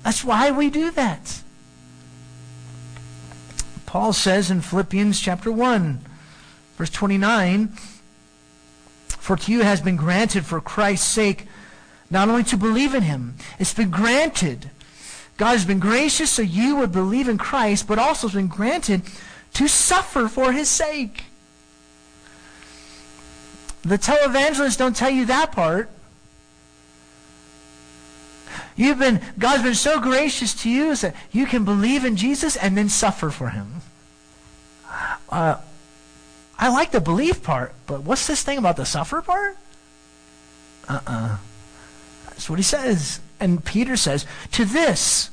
Speaker 4: That's why we do that. Paul says in Philippians chapter 1, verse 29, For to you has been granted for Christ's sake not only to believe in him, it's been granted. God has been gracious so you would believe in Christ, but also has been granted to suffer for his sake. The televangelists don't tell you that part. You've been, God's been so gracious to you that you can believe in Jesus and then suffer for him. Uh, I like the belief part, but what's this thing about the suffer part? Uh-uh. That's what he says. And Peter says, to this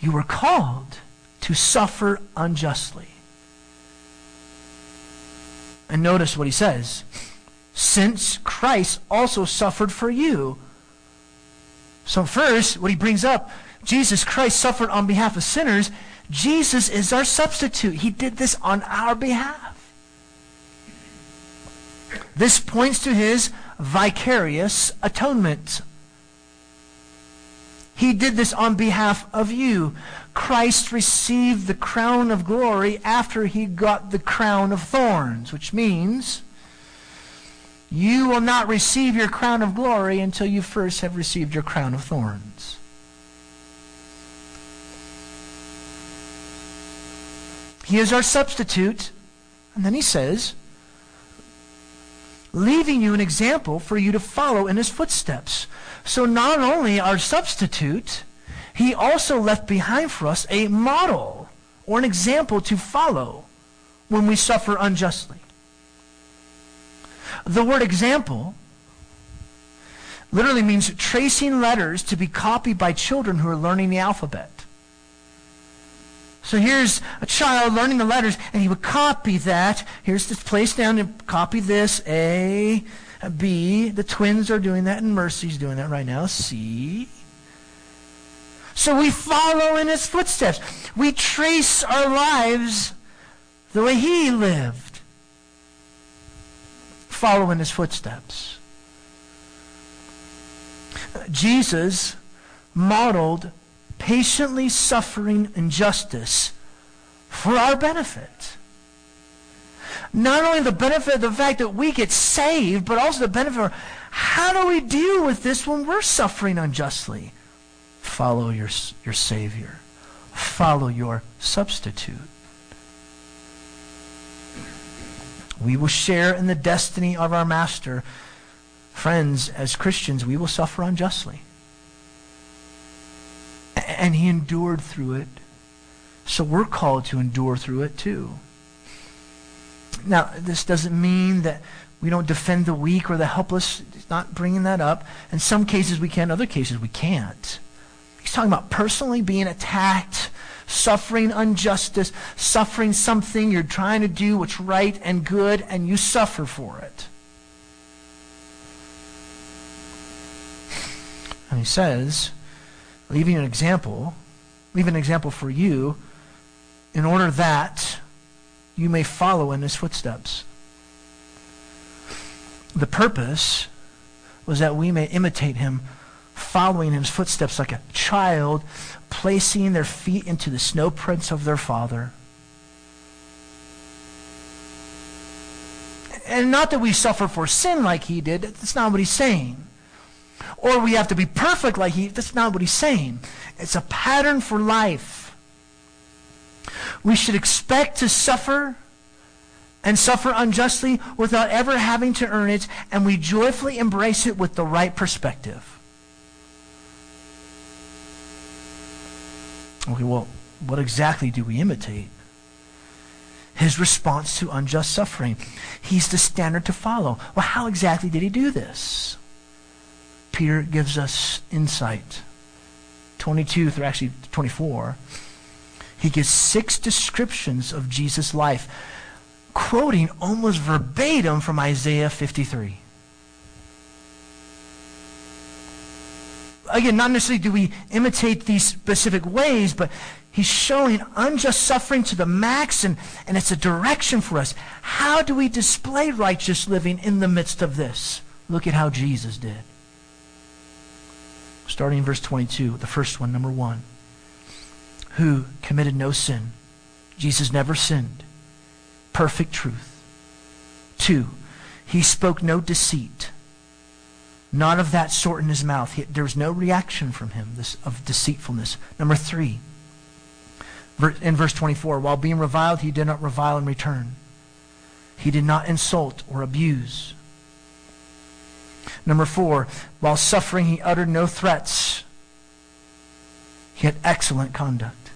Speaker 4: you were called to suffer unjustly. And notice what he says. Since Christ also suffered for you. So first, what he brings up, Jesus Christ suffered on behalf of sinners. Jesus is our substitute. He did this on our behalf. This points to his vicarious atonement. He did this on behalf of you. Christ received the crown of glory after he got the crown of thorns, which means you will not receive your crown of glory until you first have received your crown of thorns. He is our substitute. And then he says, leaving you an example for you to follow in his footsteps. So not only our substitute, he also left behind for us a model or an example to follow when we suffer unjustly. The word example literally means tracing letters to be copied by children who are learning the alphabet. So here's a child learning the letters, and he would copy that. Here's this place down and copy this. A, B. The twins are doing that, and Mercy's doing that right now. C. So we follow in his footsteps. We trace our lives the way he lived. Follow in his footsteps. Uh, Jesus modeled patiently suffering injustice for our benefit. Not only the benefit of the fact that we get saved, but also the benefit of how do we deal with this when we're suffering unjustly? Follow your, your Savior. Follow your substitute. We will share in the destiny of our Master. Friends, as Christians, we will suffer unjustly. And he endured through it. So we're called to endure through it too. Now, this doesn't mean that we don't defend the weak or the helpless. He's not bringing that up. In some cases we can, other cases we can't. He's talking about personally being attacked, suffering injustice, suffering something you're trying to do what's right and good, and you suffer for it. And he says, leaving an example, leave an example for you, in order that you may follow in his footsteps. The purpose was that we may imitate him, following in his footsteps like a child, placing their feet into the snow prints of their father. And not that we suffer for sin like he did, that's not what he's saying. Or we have to be perfect like he, that's not what he's saying. It's a pattern for life. We should expect to suffer and suffer unjustly without ever having to earn it, and we joyfully embrace it with the right perspective. Okay, well, what exactly do we imitate? His response to unjust suffering. He's the standard to follow. Well, how exactly did he do this? Peter gives us insight. 22 through actually 24. He gives six descriptions of Jesus' life quoting almost verbatim from Isaiah 53. Again, not necessarily do we imitate these specific ways, but he's showing unjust suffering to the max, and, and it's a direction for us. How do we display righteous living in the midst of this? Look at how Jesus did. Starting in verse 22, the first one, number one. Who committed no sin. Jesus never sinned perfect truth. Two, he spoke no deceit. Not of that sort in his mouth. He, there was no reaction from him this, of deceitfulness. Number three, in verse 24, while being reviled, he did not revile in return. He did not insult or abuse. Number four, while suffering, he uttered no threats. He had excellent conduct.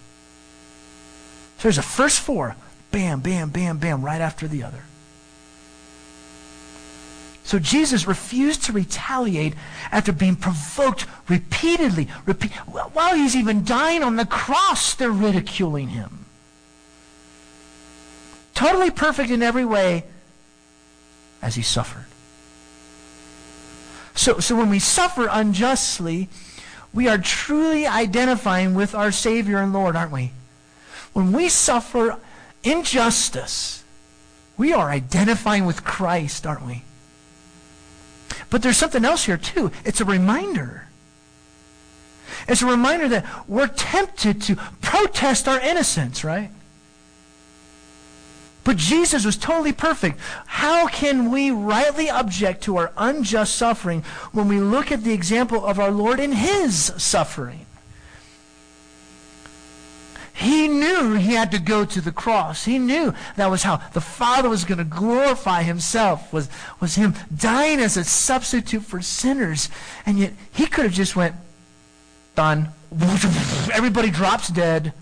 Speaker 4: So there's the first four bam, bam, bam, bam, right after the other. So Jesus refused to retaliate after being provoked repeatedly. Repeat, while he's even dying on the cross, they're ridiculing him. Totally perfect in every way as he suffered. So, so when we suffer unjustly, we are truly identifying with our Savior and Lord, aren't we? When we suffer injustice, we are identifying with Christ, aren't we? But there's something else here, too. It's a reminder. It's a reminder that we're tempted to protest our innocence, right? But Jesus was totally perfect. How can we rightly object to our unjust suffering when we look at the example of our Lord in his suffering? He knew he had to go to the cross. He knew that was how the Father was going to glorify himself, was, was him dying as a substitute for sinners. And yet he could have just went, done. Everybody drops dead.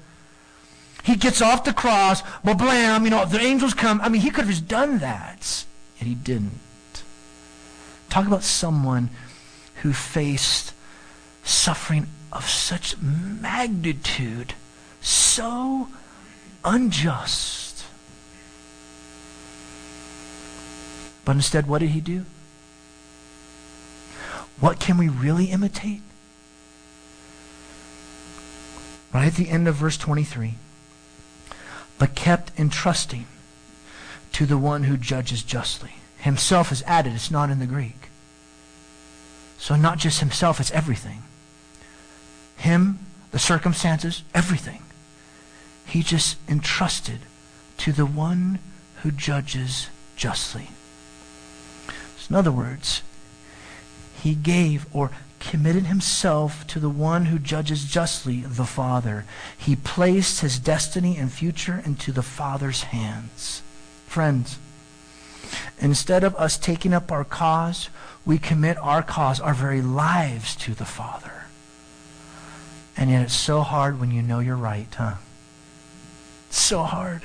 Speaker 4: He gets off the cross, but blam, you know, the angels come. I mean, he could have just done that. And he didn't. Talk about someone who faced suffering of such magnitude so unjust. But instead, what did he do? What can we really imitate? Right at the end of verse 23. But kept entrusting to the one who judges justly. Himself is added, it's not in the Greek. So, not just himself, it's everything. Him, the circumstances, everything he just entrusted to the one who judges justly. So in other words, he gave or committed himself to the one who judges justly, the Father. He placed his destiny and future into the Father's hands. Friends, instead of us taking up our cause, we commit our cause, our very lives to the Father. And yet it's so hard when you know you're right, huh? It's so hard.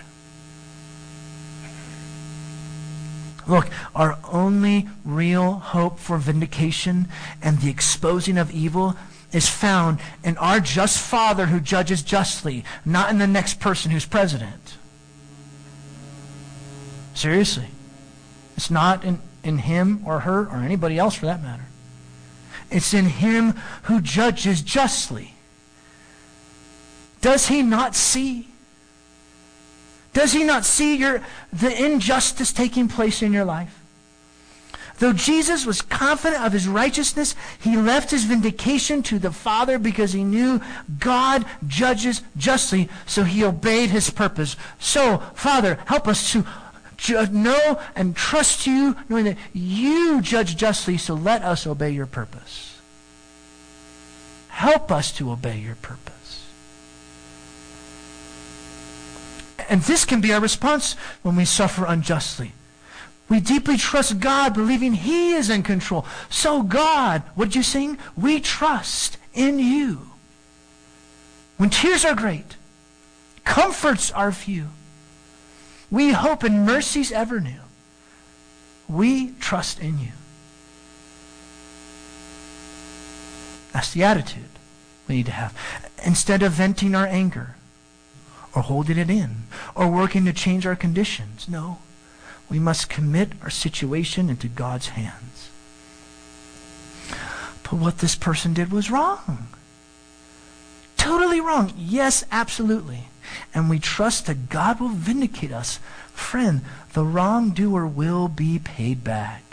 Speaker 4: Look, our only real hope for vindication and the exposing of evil is found in our just Father who judges justly, not in the next person who's president. Seriously. It's not in, in him or her or anybody else for that matter. It's in him who judges justly. Does he not see? Does he not see your, the injustice taking place in your life? Though Jesus was confident of his righteousness, he left his vindication to the Father because he knew God judges justly, so he obeyed his purpose. So, Father, help us to ju- know and trust you, knowing that you judge justly, so let us obey your purpose. Help us to obey your purpose. And this can be our response when we suffer unjustly. We deeply trust God, believing He is in control. So, God, what you sing? We trust in you. When tears are great, comforts are few, we hope in mercies ever new. We trust in you. That's the attitude we need to have. Instead of venting our anger, or holding it in, or working to change our conditions. No. We must commit our situation into God's hands. But what this person did was wrong. Totally wrong. Yes, absolutely. And we trust that God will vindicate us. Friend, the wrongdoer will be paid back.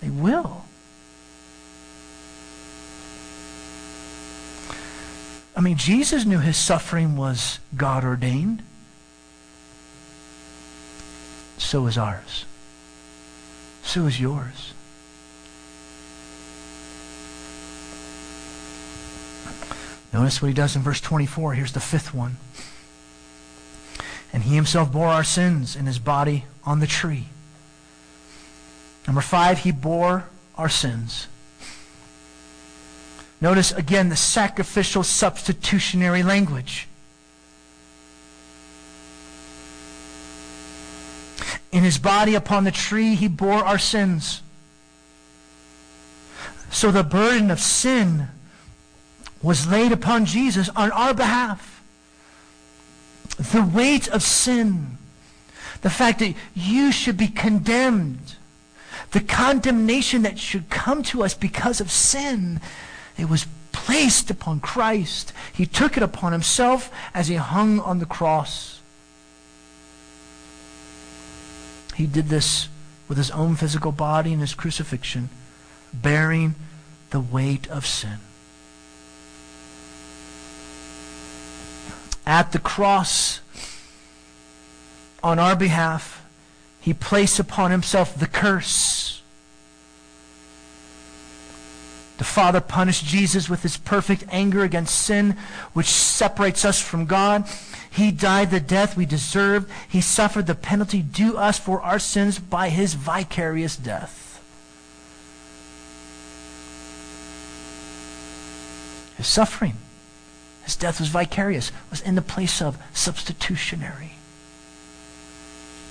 Speaker 4: They will. I mean, Jesus knew his suffering was God ordained. So is ours. So is yours. Notice what he does in verse 24. Here's the fifth one. And he himself bore our sins in his body on the tree. Number five, he bore our sins. Notice again the sacrificial substitutionary language. In his body upon the tree, he bore our sins. So the burden of sin was laid upon Jesus on our behalf. The weight of sin, the fact that you should be condemned, the condemnation that should come to us because of sin, it was placed upon Christ. He took it upon himself as he hung on the cross. He did this with his own physical body in his crucifixion, bearing the weight of sin. At the cross, on our behalf, he placed upon himself the curse. The Father punished Jesus with his perfect anger against sin, which separates us from God. He died the death we deserved. He suffered the penalty due us for our sins by his vicarious death. His suffering, his death was vicarious, was in the place of substitutionary.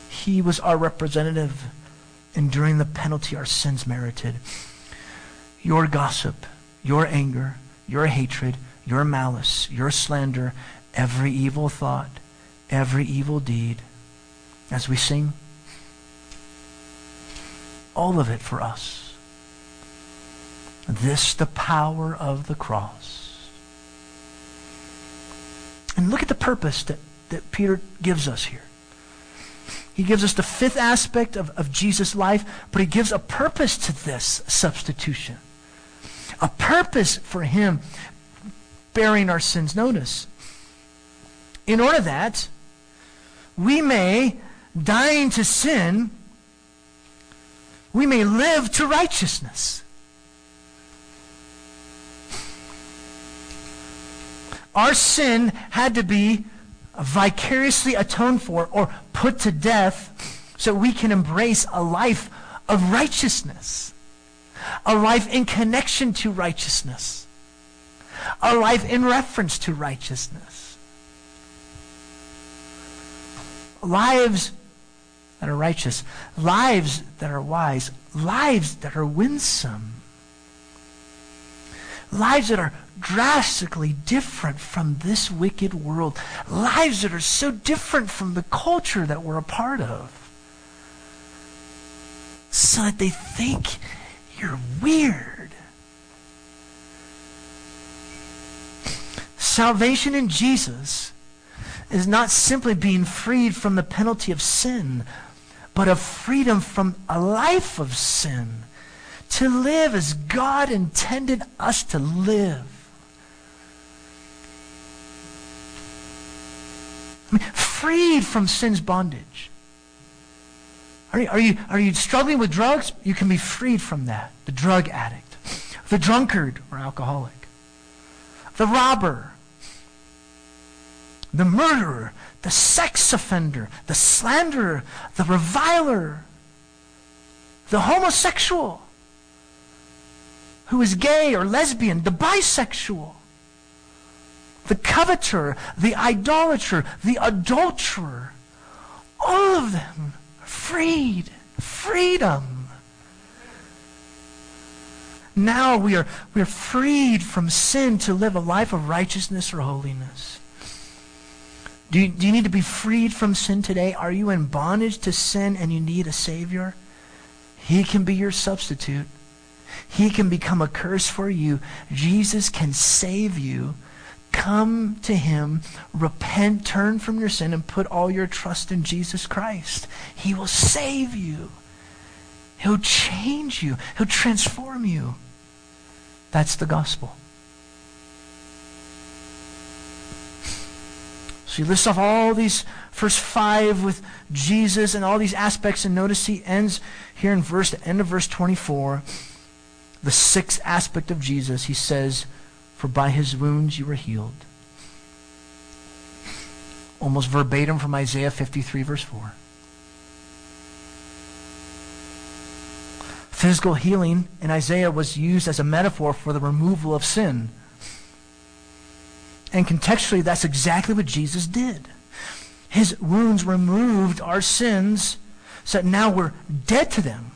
Speaker 4: He was our representative, enduring the penalty our sins merited. Your gossip, your anger, your hatred, your malice, your slander, every evil thought, every evil deed, as we sing, all of it for us. This the power of the cross. And look at the purpose that, that Peter gives us here. He gives us the fifth aspect of, of Jesus' life, but he gives a purpose to this substitution. A purpose for him bearing our sins. Notice, in order that we may, dying to sin, we may live to righteousness. Our sin had to be vicariously atoned for or put to death so we can embrace a life of righteousness, a life in connection to righteousness, a life in reference to righteousness. Lives that are righteous, lives that are wise, lives that are winsome, lives that are drastically different from this wicked world, lives that are so different from the culture that we're a part of, so that they think you're weird. Salvation in Jesus is not simply being freed from the penalty of sin, but of freedom from a life of sin. To live as God intended us to live. I mean, freed from sin's bondage. Are you, are, you, are you struggling with drugs? You can be freed from that. The drug addict, the drunkard or alcoholic, the robber, the murderer, the sex offender, the slanderer, the reviler, the homosexual. Who is gay or lesbian, the bisexual, the coveter, the idolater, the adulterer. All of them freed. Freedom. Now we are, we are freed from sin to live a life of righteousness or holiness. Do you, do you need to be freed from sin today? Are you in bondage to sin and you need a Savior? He can be your substitute. He can become a curse for you. Jesus can save you. Come to him, repent, turn from your sin, and put all your trust in Jesus Christ. He will save you. He'll change you. He'll transform you. That's the gospel. So he lists off all these first five with Jesus and all these aspects, and notice he ends here in verse, the end of verse 24, the sixth aspect of Jesus. He says, For by his wounds you were healed. Almost verbatim from Isaiah 53, verse 4. Physical healing in Isaiah was used as a metaphor for the removal of sin. And contextually, that's exactly what Jesus did. His wounds removed our sins so that now we're dead to them.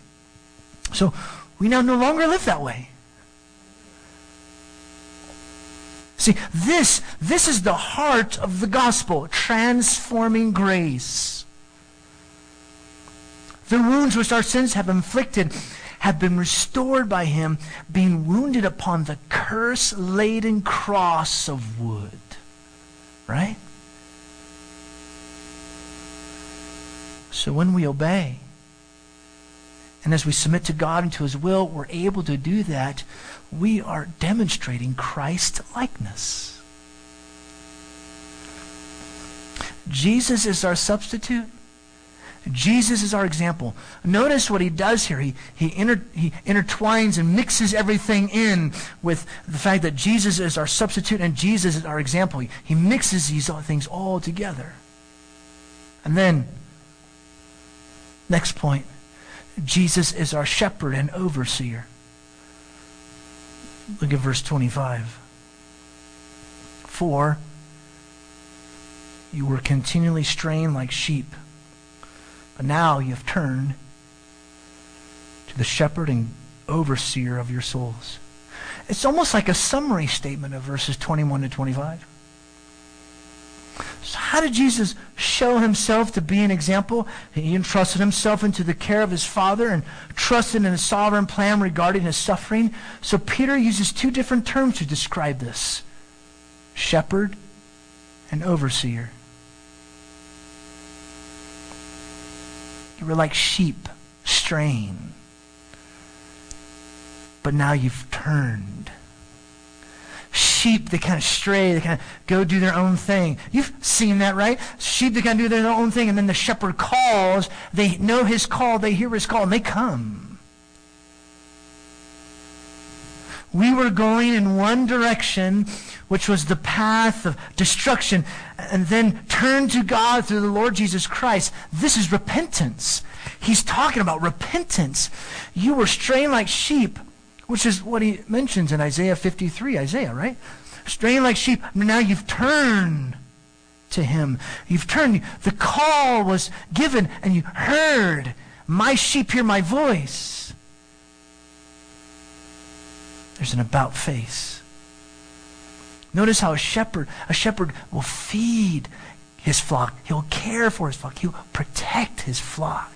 Speaker 4: So we now no longer live that way. See, this, this is the heart of the gospel, transforming grace. The wounds which our sins have inflicted have been restored by him, being wounded upon the curse laden cross of wood. Right? So when we obey, and as we submit to God and to his will, we're able to do that. We are demonstrating Christ likeness. Jesus is our substitute. Jesus is our example. Notice what he does here. He, he, inter, he intertwines and mixes everything in with the fact that Jesus is our substitute and Jesus is our example. He, he mixes these things all together. And then, next point Jesus is our shepherd and overseer. Look at verse 25. For you were continually straying like sheep, but now you have turned to the shepherd and overseer of your souls. It's almost like a summary statement of verses 21 to 25. So how did Jesus show himself to be an example? He entrusted himself into the care of his Father and trusted in a sovereign plan regarding his suffering. So Peter uses two different terms to describe this. Shepherd and overseer. You were like sheep straying. But now you've turned sheep, they kind of stray, they kind of go do their own thing. You've seen that, right? Sheep, they kind of do their own thing, and then the shepherd calls. They know his call, they hear his call, and they come. We were going in one direction, which was the path of destruction, and then turn to God through the Lord Jesus Christ. This is repentance. He's talking about repentance. You were straying like sheep, which is what he mentions in Isaiah 53. Isaiah, right? Straying like sheep. Now you've turned to him. You've turned, the call was given, and you heard, My sheep hear my voice. There's an about face. Notice how a shepherd, a shepherd will feed his flock. He'll care for his flock. He'll protect his flock.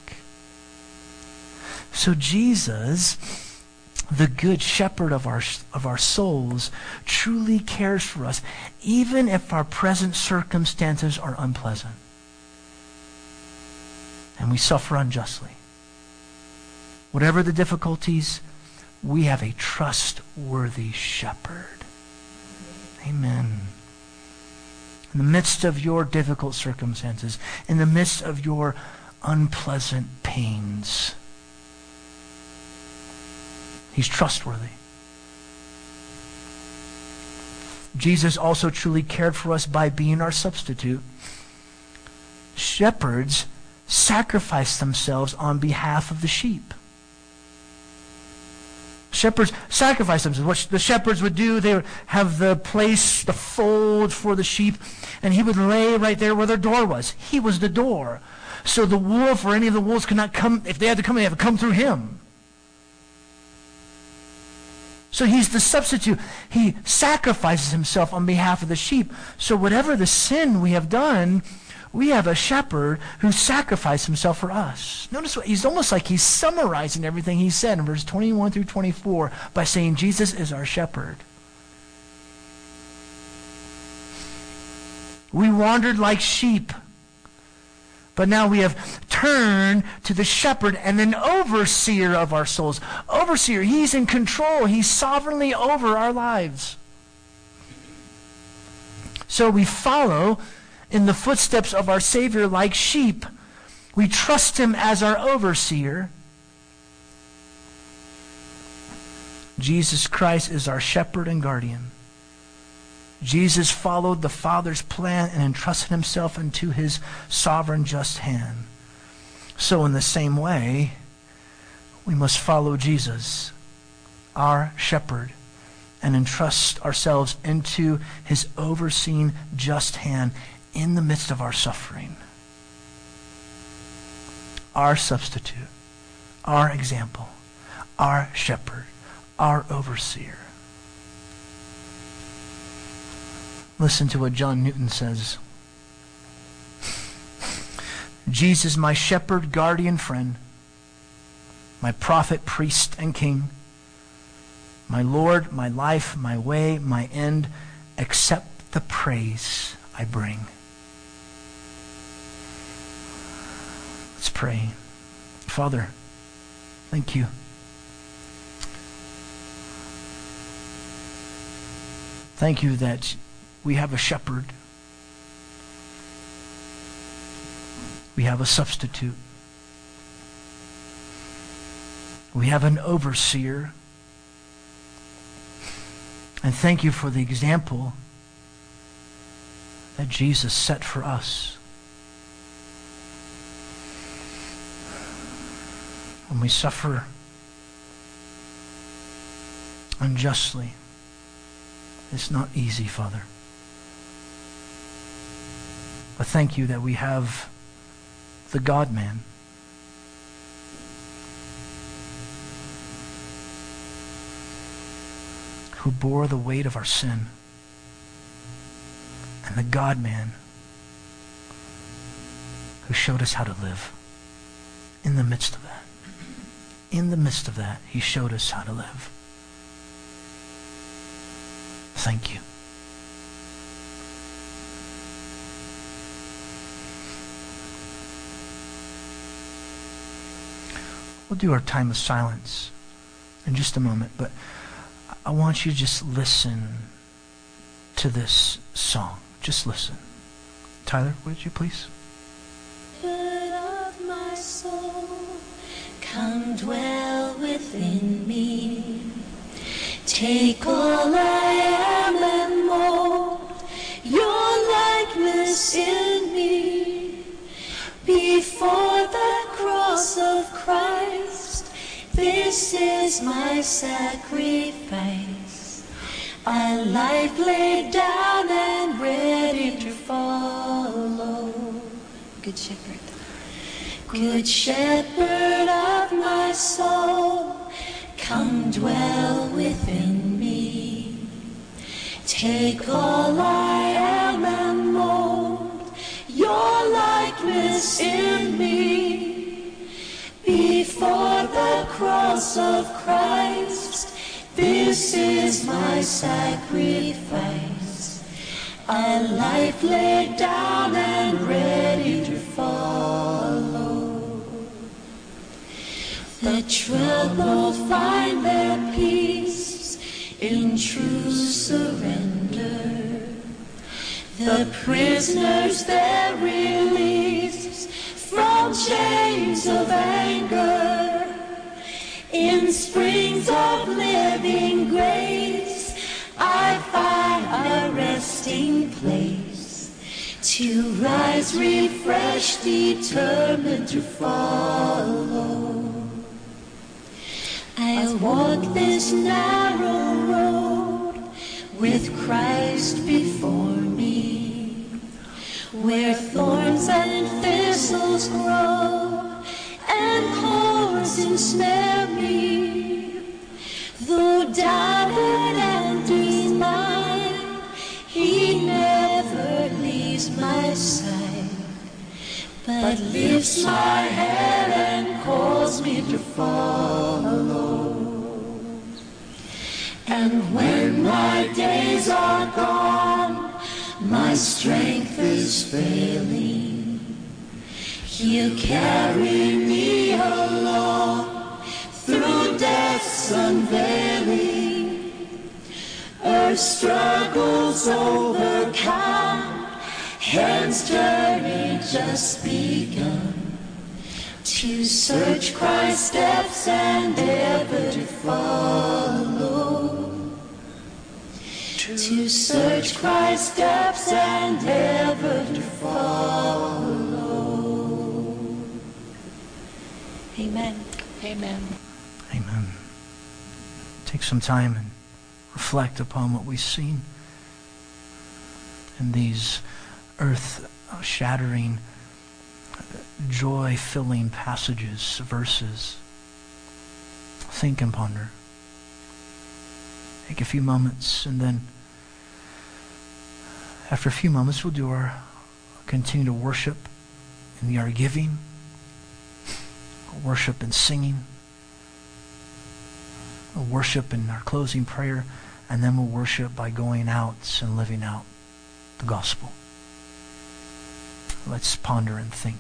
Speaker 4: So Jesus, the good shepherd of our, of our souls, truly cares for us, even if our present circumstances are unpleasant and we suffer unjustly. Whatever the difficulties, we have a trustworthy shepherd. Amen. In the midst of your difficult circumstances, in the midst of your unpleasant pains, He's trustworthy. Jesus also truly cared for us by being our substitute. Shepherds sacrifice themselves on behalf of the sheep. Shepherds sacrifice themselves. What the shepherds would do, they would have the place, the fold for the sheep, and he would lay right there where their door was. He was the door. So the wolf or any of the wolves could not come, if they had to come, they had to come through him. So he's the substitute. He sacrifices himself on behalf of the sheep. So whatever the sin we have done, we have a shepherd who sacrificed himself for us. Notice what he's almost like he's summarizing everything he said in verse 21 through 24 by saying Jesus is our shepherd. We wandered like sheep. But now we have turned to the shepherd and an overseer of our souls. Overseer, he's in control. He's sovereignly over our lives. So we follow in the footsteps of our Savior like sheep. We trust him as our overseer. Jesus Christ is our shepherd and guardian. Jesus followed the Father's plan and entrusted himself into his sovereign just hand. So, in the same way, we must follow Jesus, our shepherd, and entrust ourselves into his overseeing just hand in the midst of our suffering. Our substitute, our example, our shepherd, our overseer. Listen to what John Newton says. Jesus, my shepherd, guardian, friend, my prophet, priest, and king, my Lord, my life, my way, my end, accept the praise I bring. Let's pray. Father, thank you. Thank you that we have a shepherd. We have a substitute. We have an overseer. And thank you for the example that Jesus set for us. When we suffer unjustly, it's not easy, Father. But thank you that we have the God man. Who bore the weight of our sin. And the God man who showed us how to live in the midst of that. In the midst of that, he showed us how to live. Thank you. We'll do our time of silence in just a moment, but I want you to just listen to this song. Just listen. Tyler, would you please?
Speaker 6: Good of my soul, come dwell within me. Take all I am and mold your likeness in me. Before cross of Christ, this is my sacrifice. A life laid down and ready to fall. Good Shepherd.
Speaker 1: Good shepherd of my soul, come dwell within me. Take all I am and mold your likeness in me. Before the cross of Christ, this is my sacrifice. A life laid down and ready to follow. The troubled find their peace in true surrender. The prisoners their release from chains of anger. In springs of living grace, I find a resting place to rise refreshed, determined to follow. I'll walk this narrow road with Christ before me, where thorns and thistles grow and cords ensnare me. Though doubted and denied, He never leaves my side, but lifts my head and calls me to follow. And when my days are gone, my strength is failing. He'll carry me along through death's unveiling. Earth's struggles overcome, hand's journey just begun. To search Christ's steps and ever to follow. To search Christ's steps and ever to follow. Amen.
Speaker 6: Amen.
Speaker 4: Amen. Take some time and reflect upon what we've seen in these earth shattering, joy filling passages, verses. Think and ponder. Take a few moments and then after a few moments we'll do our continue to worship in our giving, worship and singing worship in our closing prayer, and then we'll worship by going out and living out the gospel. Let's ponder and think.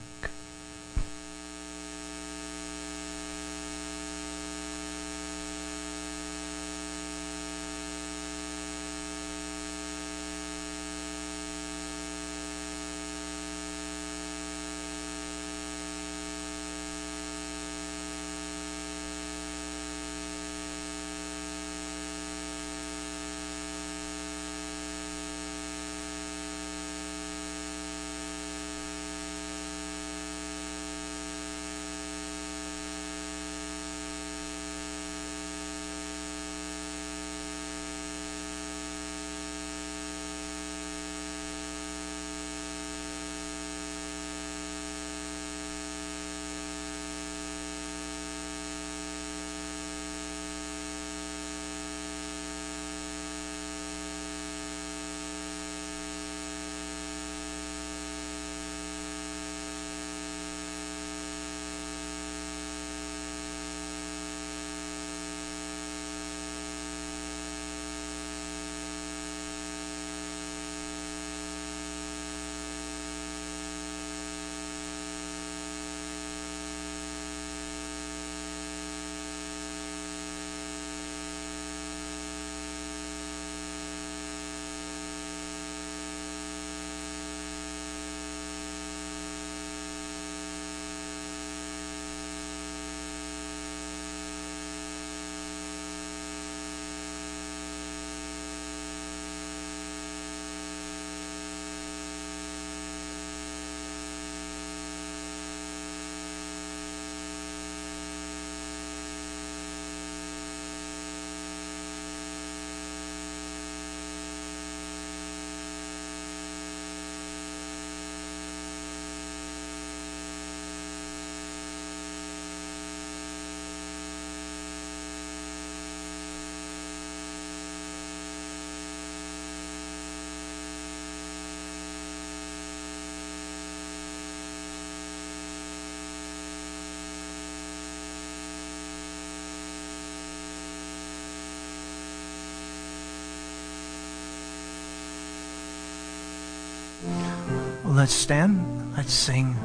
Speaker 4: Let's stand. Let's sing.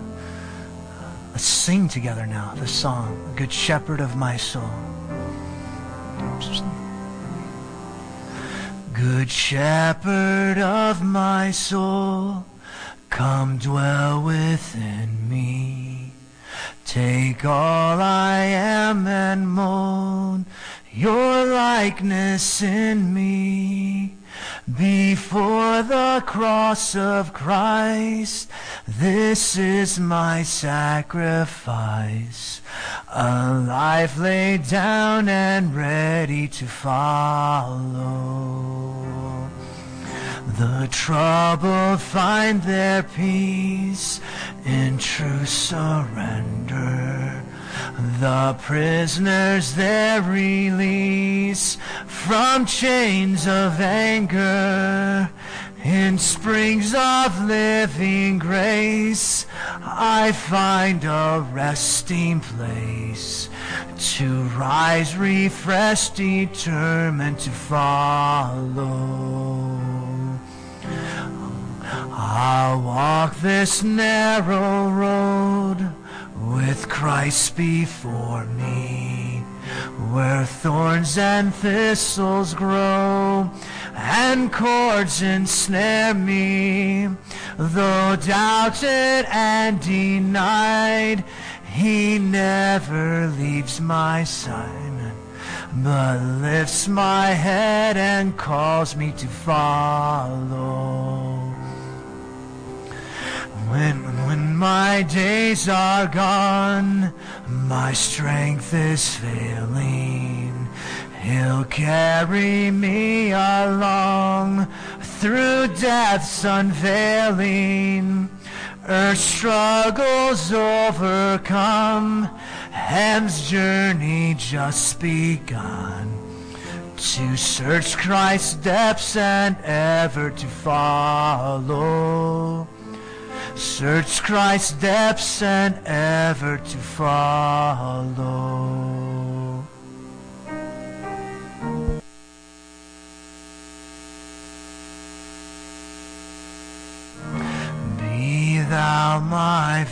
Speaker 4: Let's sing together now the song, Good Shepherd of My Soul. Good Shepherd of my soul, come dwell within me. Take all I am and mold your likeness in me. Before the cross of Christ, this is my sacrifice. A life laid down and ready to follow. The troubled find their peace in true surrender. The prisoners their release from chains of anger. In springs of living grace, I find a resting place to rise refreshed, determined to follow. I'll walk this narrow road with Christ before me, where thorns and thistles grow and cords ensnare me. Though doubted and denied, He never leaves my side, but lifts my head and calls me to follow. When, when my days are gone, my strength is failing. He'll carry me along through death's unveiling. Earth's struggles overcome, heaven's journey just begun. To search Christ's depths and ever to follow. Search Christ's depths and ever to follow. Be thou my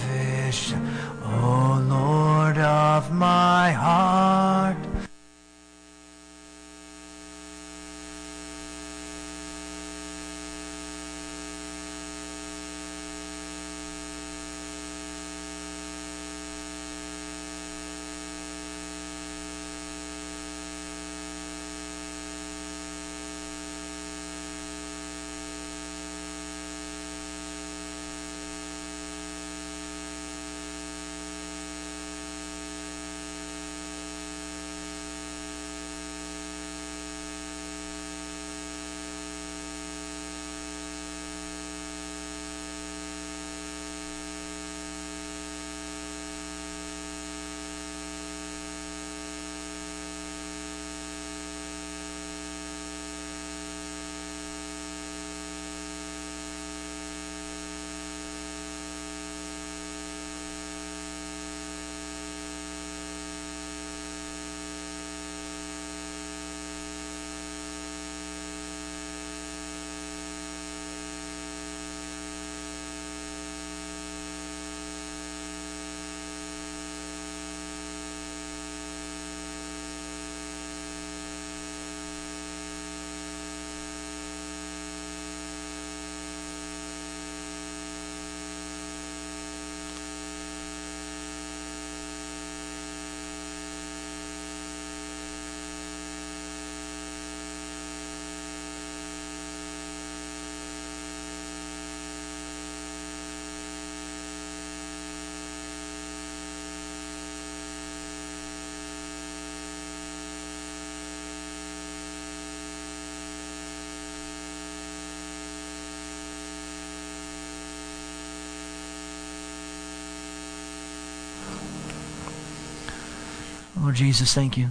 Speaker 4: Jesus, thank you.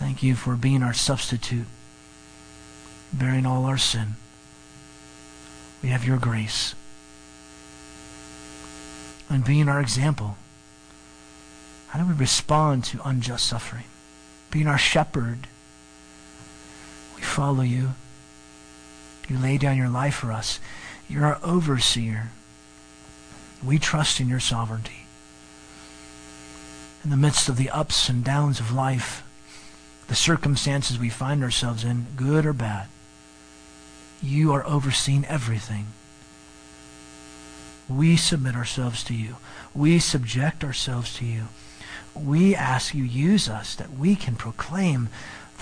Speaker 4: Thank you for being our substitute, bearing all our sin. We have your grace. And being our example. How do we respond to unjust suffering? Being our shepherd. We follow you. You lay down your life for us. You're our overseer. We trust in your sovereignty. In the midst of the ups and downs of life, the circumstances we find ourselves in, good or bad, you are overseeing everything. We submit ourselves to you. We subject ourselves to you. We ask you use us that we can proclaim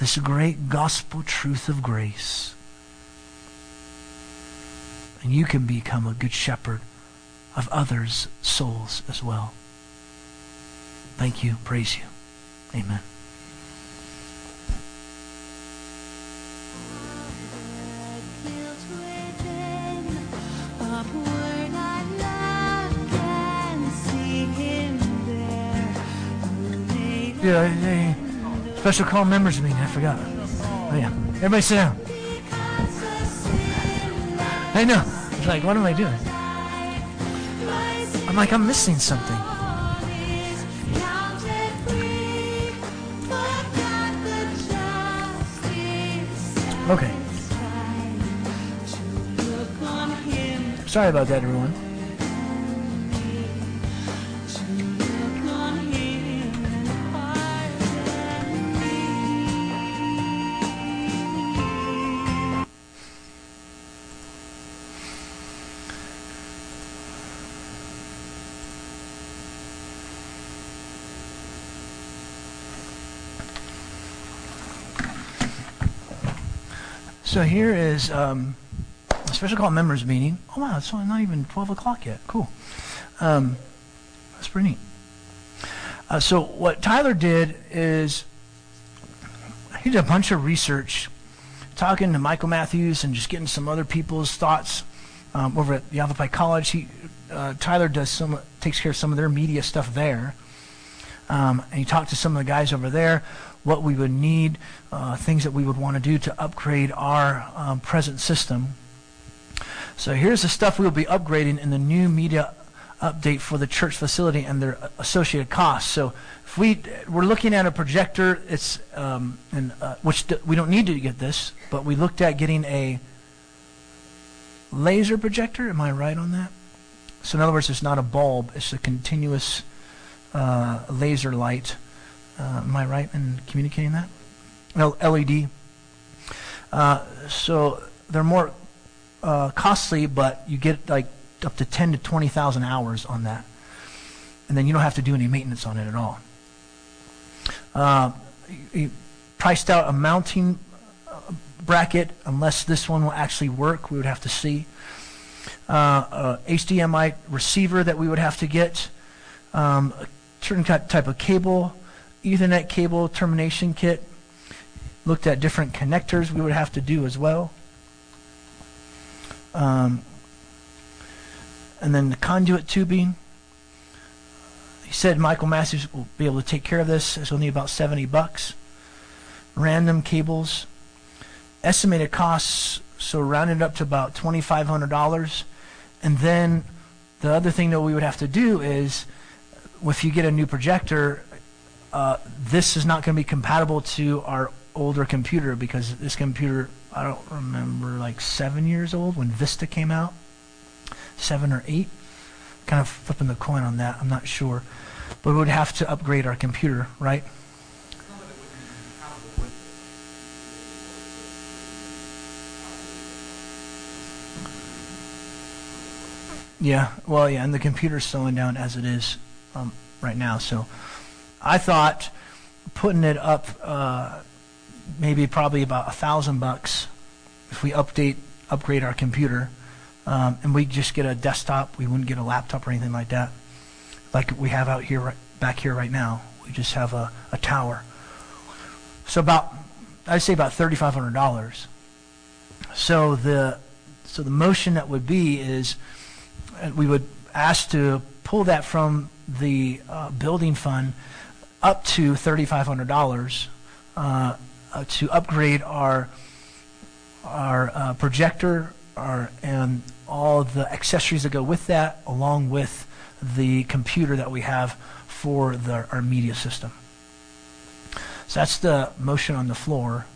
Speaker 4: this great gospel truth of grace. And you can become a good shepherd of others' souls as well. Thank you. Praise you. Amen. Yeah, yeah, yeah. Special call members meeting. I forgot. Oh, yeah. Everybody sit down. I know. It's like, what am I doing? I'm like, I'm missing something. Okay. Sorry about that, everyone. So here is um, a special call members meeting. Oh wow, it's not even 12 o'clock yet. Cool. Um, that's pretty neat. Uh, so what Tyler did is he did a bunch of research, talking to Michael Matthews and just getting some other people's thoughts um, over at Yavapai College. He uh, Tyler does some takes care of some of their media stuff there. Um, and he talked to some of the guys over there what we would need, uh, things that we would want to do to upgrade our um, present system. So here's the stuff we'll be upgrading in the new media update for the church facility and their associated costs. So if we we're looking at a projector, it's um, and uh, which d- we don't need to get this, but we looked at getting a laser projector. Am I right on that? So in other words, it's not a bulb; it's a continuous uh, laser light. Uh, am I right in communicating that? L- LED. Uh, so they're more uh, costly, but you get like up to ten to twenty thousand hours on that, and then you don't have to do any maintenance on it at all. Uh, he priced out a mounting uh, bracket. Unless this one will actually work, we would have to see. Uh, HDMI receiver that we would have to get. Um, a certain type of cable. Ethernet cable termination kit. Looked at different connectors we would have to do as well. Um, and then the conduit tubing. He said Michael Matthews will be able to take care of this. It's only about 70 bucks. Random cables. Estimated costs, so rounded up to about $2,500. And then the other thing that we would have to do is if you get a new projector, uh, this is not going to be compatible to our older computer because this computer, I don't remember, like seven years old when Vista came out, seven or eight. Kind of flipping the coin on that, I'm not sure. But we would have to upgrade our computer, right? Yeah, well, yeah, and the computer's slowing down as it is um, right now. So I thought putting it up uh, maybe probably about a thousand bucks if we update upgrade our computer um, and we just get a desktop we wouldn't get a laptop or anything like that like we have out here right, back here right now. We just have a, a tower. So about i'd say about $3500 so the so the motion that would be is uh, we would ask to pull that from the uh, building fund up to $3,500 uh, to upgrade our our uh, projector our, and all the accessories that go with that, along with the computer that we have for the, our media system. So that's the motion on the floor.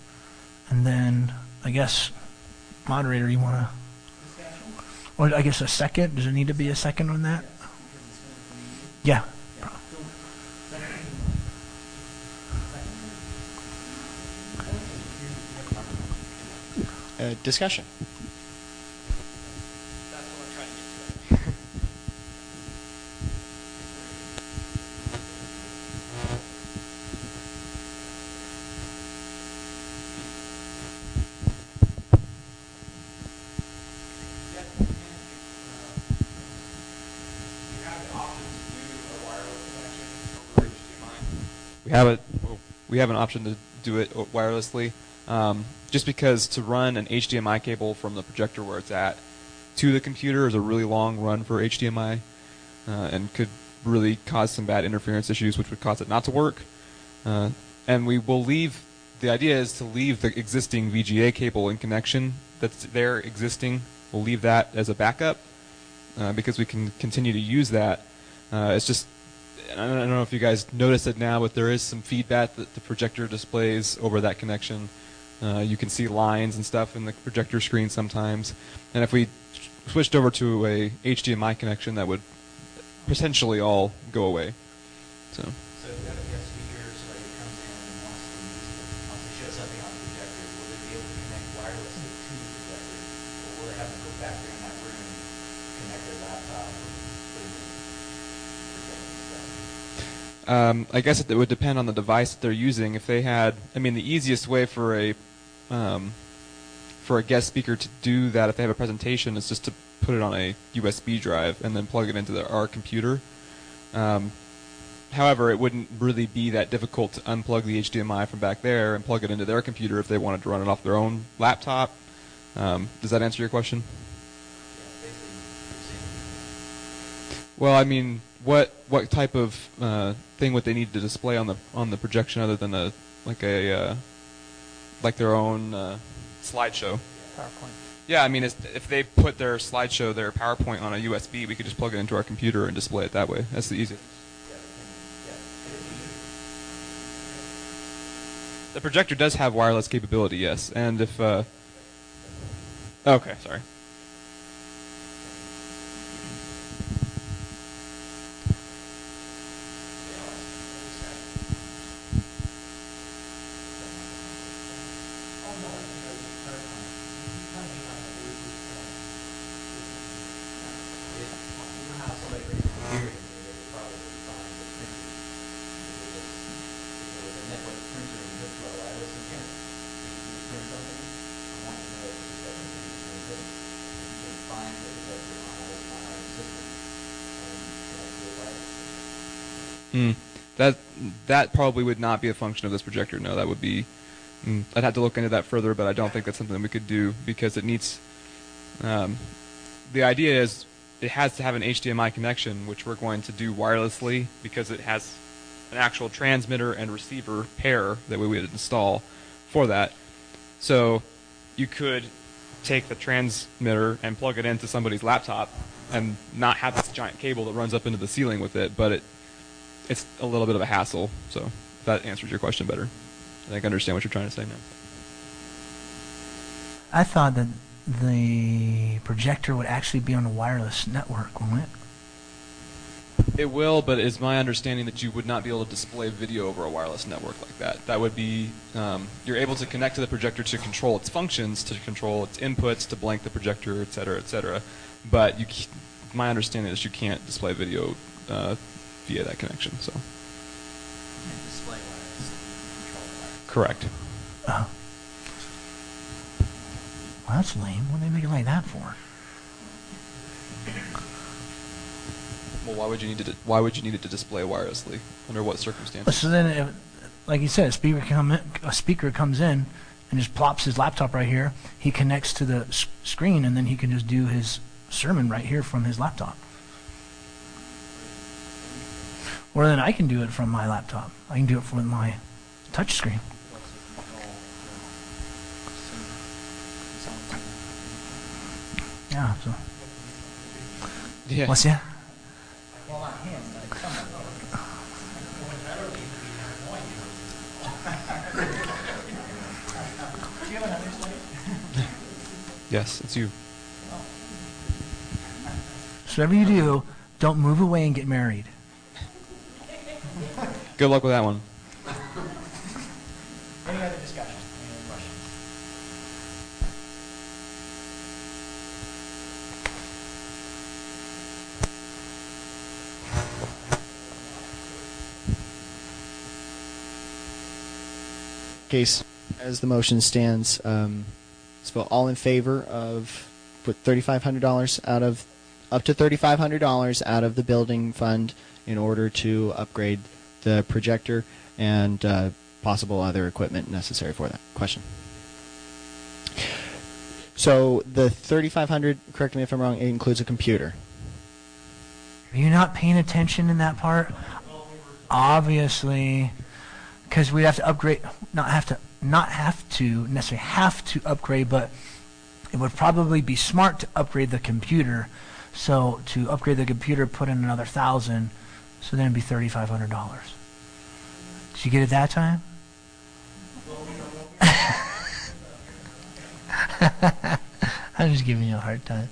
Speaker 4: And then I guess, moderator, you want to? Or I guess a second. Does it need to be a second on that? Yeah.
Speaker 7: Uh, discussion.
Speaker 8: we have a we have an option to do it wirelessly. Um, just because to run an HDMI cable from the projector where it's at to the computer is a really long run for HDMI, uh, and could really cause some bad interference issues, which would cause it not to work. Uh, and we will leave. The idea is to leave the existing VGA cable in connection that's there existing. We'll leave that as a backup uh, because we can continue to use that. Uh, it's just I don't I don't know if you guys notice it now, but there is some feedback that the projector displays over that connection. Uh, you can see lines and stuff in the projector screen sometimes, and if we switched over to a HDMI connection, that would potentially all go away. So
Speaker 9: So if a guest speaker, comes in and wants to use the, wants to on the projector, will they be able to connect wirelessly to the projector? Will they have to go back there that room, and connect their laptop, or put it in projecting stuff?
Speaker 8: Um, I guess it would depend on the device that they're using. If they had, I mean, the easiest way for a um, for a guest speaker to do that, if they have a presentation, is just to put it on a USB drive and then plug it into their, our computer. Um, however, it wouldn't really be that difficult to unplug the HDMI from back there and plug it into their computer if they wanted to run it off their own laptop. Um, does that answer your question?
Speaker 9: Yeah, basically, you're saying
Speaker 8: Well, I mean, what what type of uh, thing would they need to display on the on the projection other than a like a uh, like their own uh, slideshow?
Speaker 4: PowerPoint.
Speaker 8: Yeah, I mean, if they put their slideshow, their PowerPoint on a USB, we could just plug it into our computer and display it that way. That's the easiest. The projector does have wireless capability, yes, and if uh, okay, sorry. Mm. That that probably would not be a function of this projector. No, that would be. Mm, I'd have to look into that further, but I don't think that's something we could do because it needs. Um, the idea is it has to have an HDMI connection, which we're going to do wirelessly because it has an actual transmitter and receiver pair that we would install for that. So you could take the transmitter and plug it into somebody's laptop and not have this giant cable that runs up into the ceiling with it, but it it's a little bit of a hassle. So that answers your question better. I think I understand what you're trying to say now.
Speaker 4: I thought that the projector would actually be on a wireless network, wouldn't it?
Speaker 8: It will, but it's my understanding that you would not be able to display video over a wireless network like that. That would be um, you're able to connect to the projector to control its functions, to control its inputs, to blank the projector, et cetera, et cetera. But you, my understanding is you can't display video uh, via that connection. So
Speaker 9: display wireless, control wireless.
Speaker 8: correct.
Speaker 4: Oh. Well, that's lame. What do they make it like that for?
Speaker 8: Well, why would you need to? Why would you need it to display wirelessly? Under what
Speaker 4: But
Speaker 8: circumstances?
Speaker 4: so then, if, like you said, a speaker come in, a speaker comes in and just plops his laptop right here. He connects to the s- screen, and then he can just do his sermon right here from his laptop. Or then I can do it from my laptop. I can do it from my touch screen. Yeah. So
Speaker 8: Yeah.
Speaker 4: what's that?
Speaker 8: Yes, it's you.
Speaker 4: So whatever you do, don't move away and get married.
Speaker 8: Good luck with that one.
Speaker 4: Any other discussion? Any other questions?
Speaker 7: case as the motion stands, um, so all in favor of put thirty-five hundred dollars out of up to thirty-five hundred dollars out of the building fund in order to upgrade the projector and uh, possible other equipment necessary for that. Question. So the thirty-five hundred. Correct me if I'm wrong. It includes a computer.
Speaker 4: Are you not paying attention in that part? Obviously, because we have to upgrade. Not have to. Not have to necessarily have to upgrade, but it would probably be smart to upgrade the computer. So to upgrade the computer, put in another thousand. So then it'd be thirty-five hundred dollars. Did you get it that time? I'm just giving you a hard time.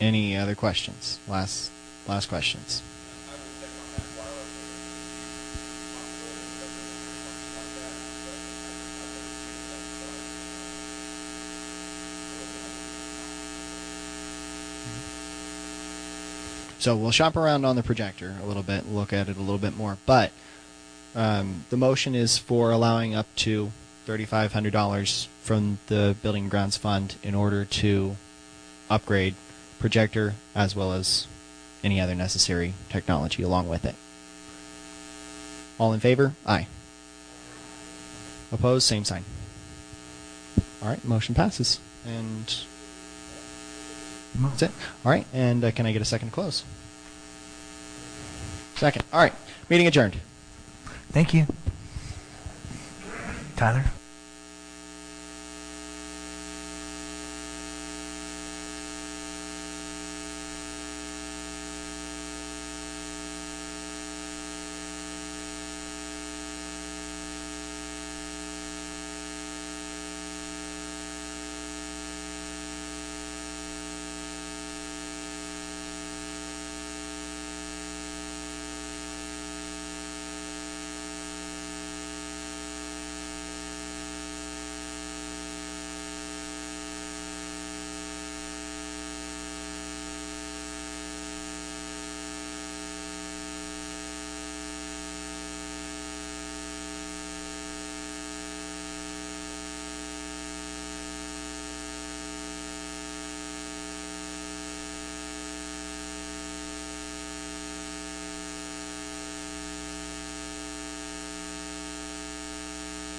Speaker 7: Any other questions? Last last questions. So we'll shop around on the projector a little bit, look at it a little bit more. But um, the motion is for allowing up to thirty-five hundred dollars from the Building Grounds Fund in order to upgrade projector as well as any other necessary technology along with it. All in favor? Aye. Opposed? Same sign. All right, motion passes. And that's it. All right, and uh, can I get a second to close? Second. All right, meeting adjourned.
Speaker 4: Thank you. Tyler?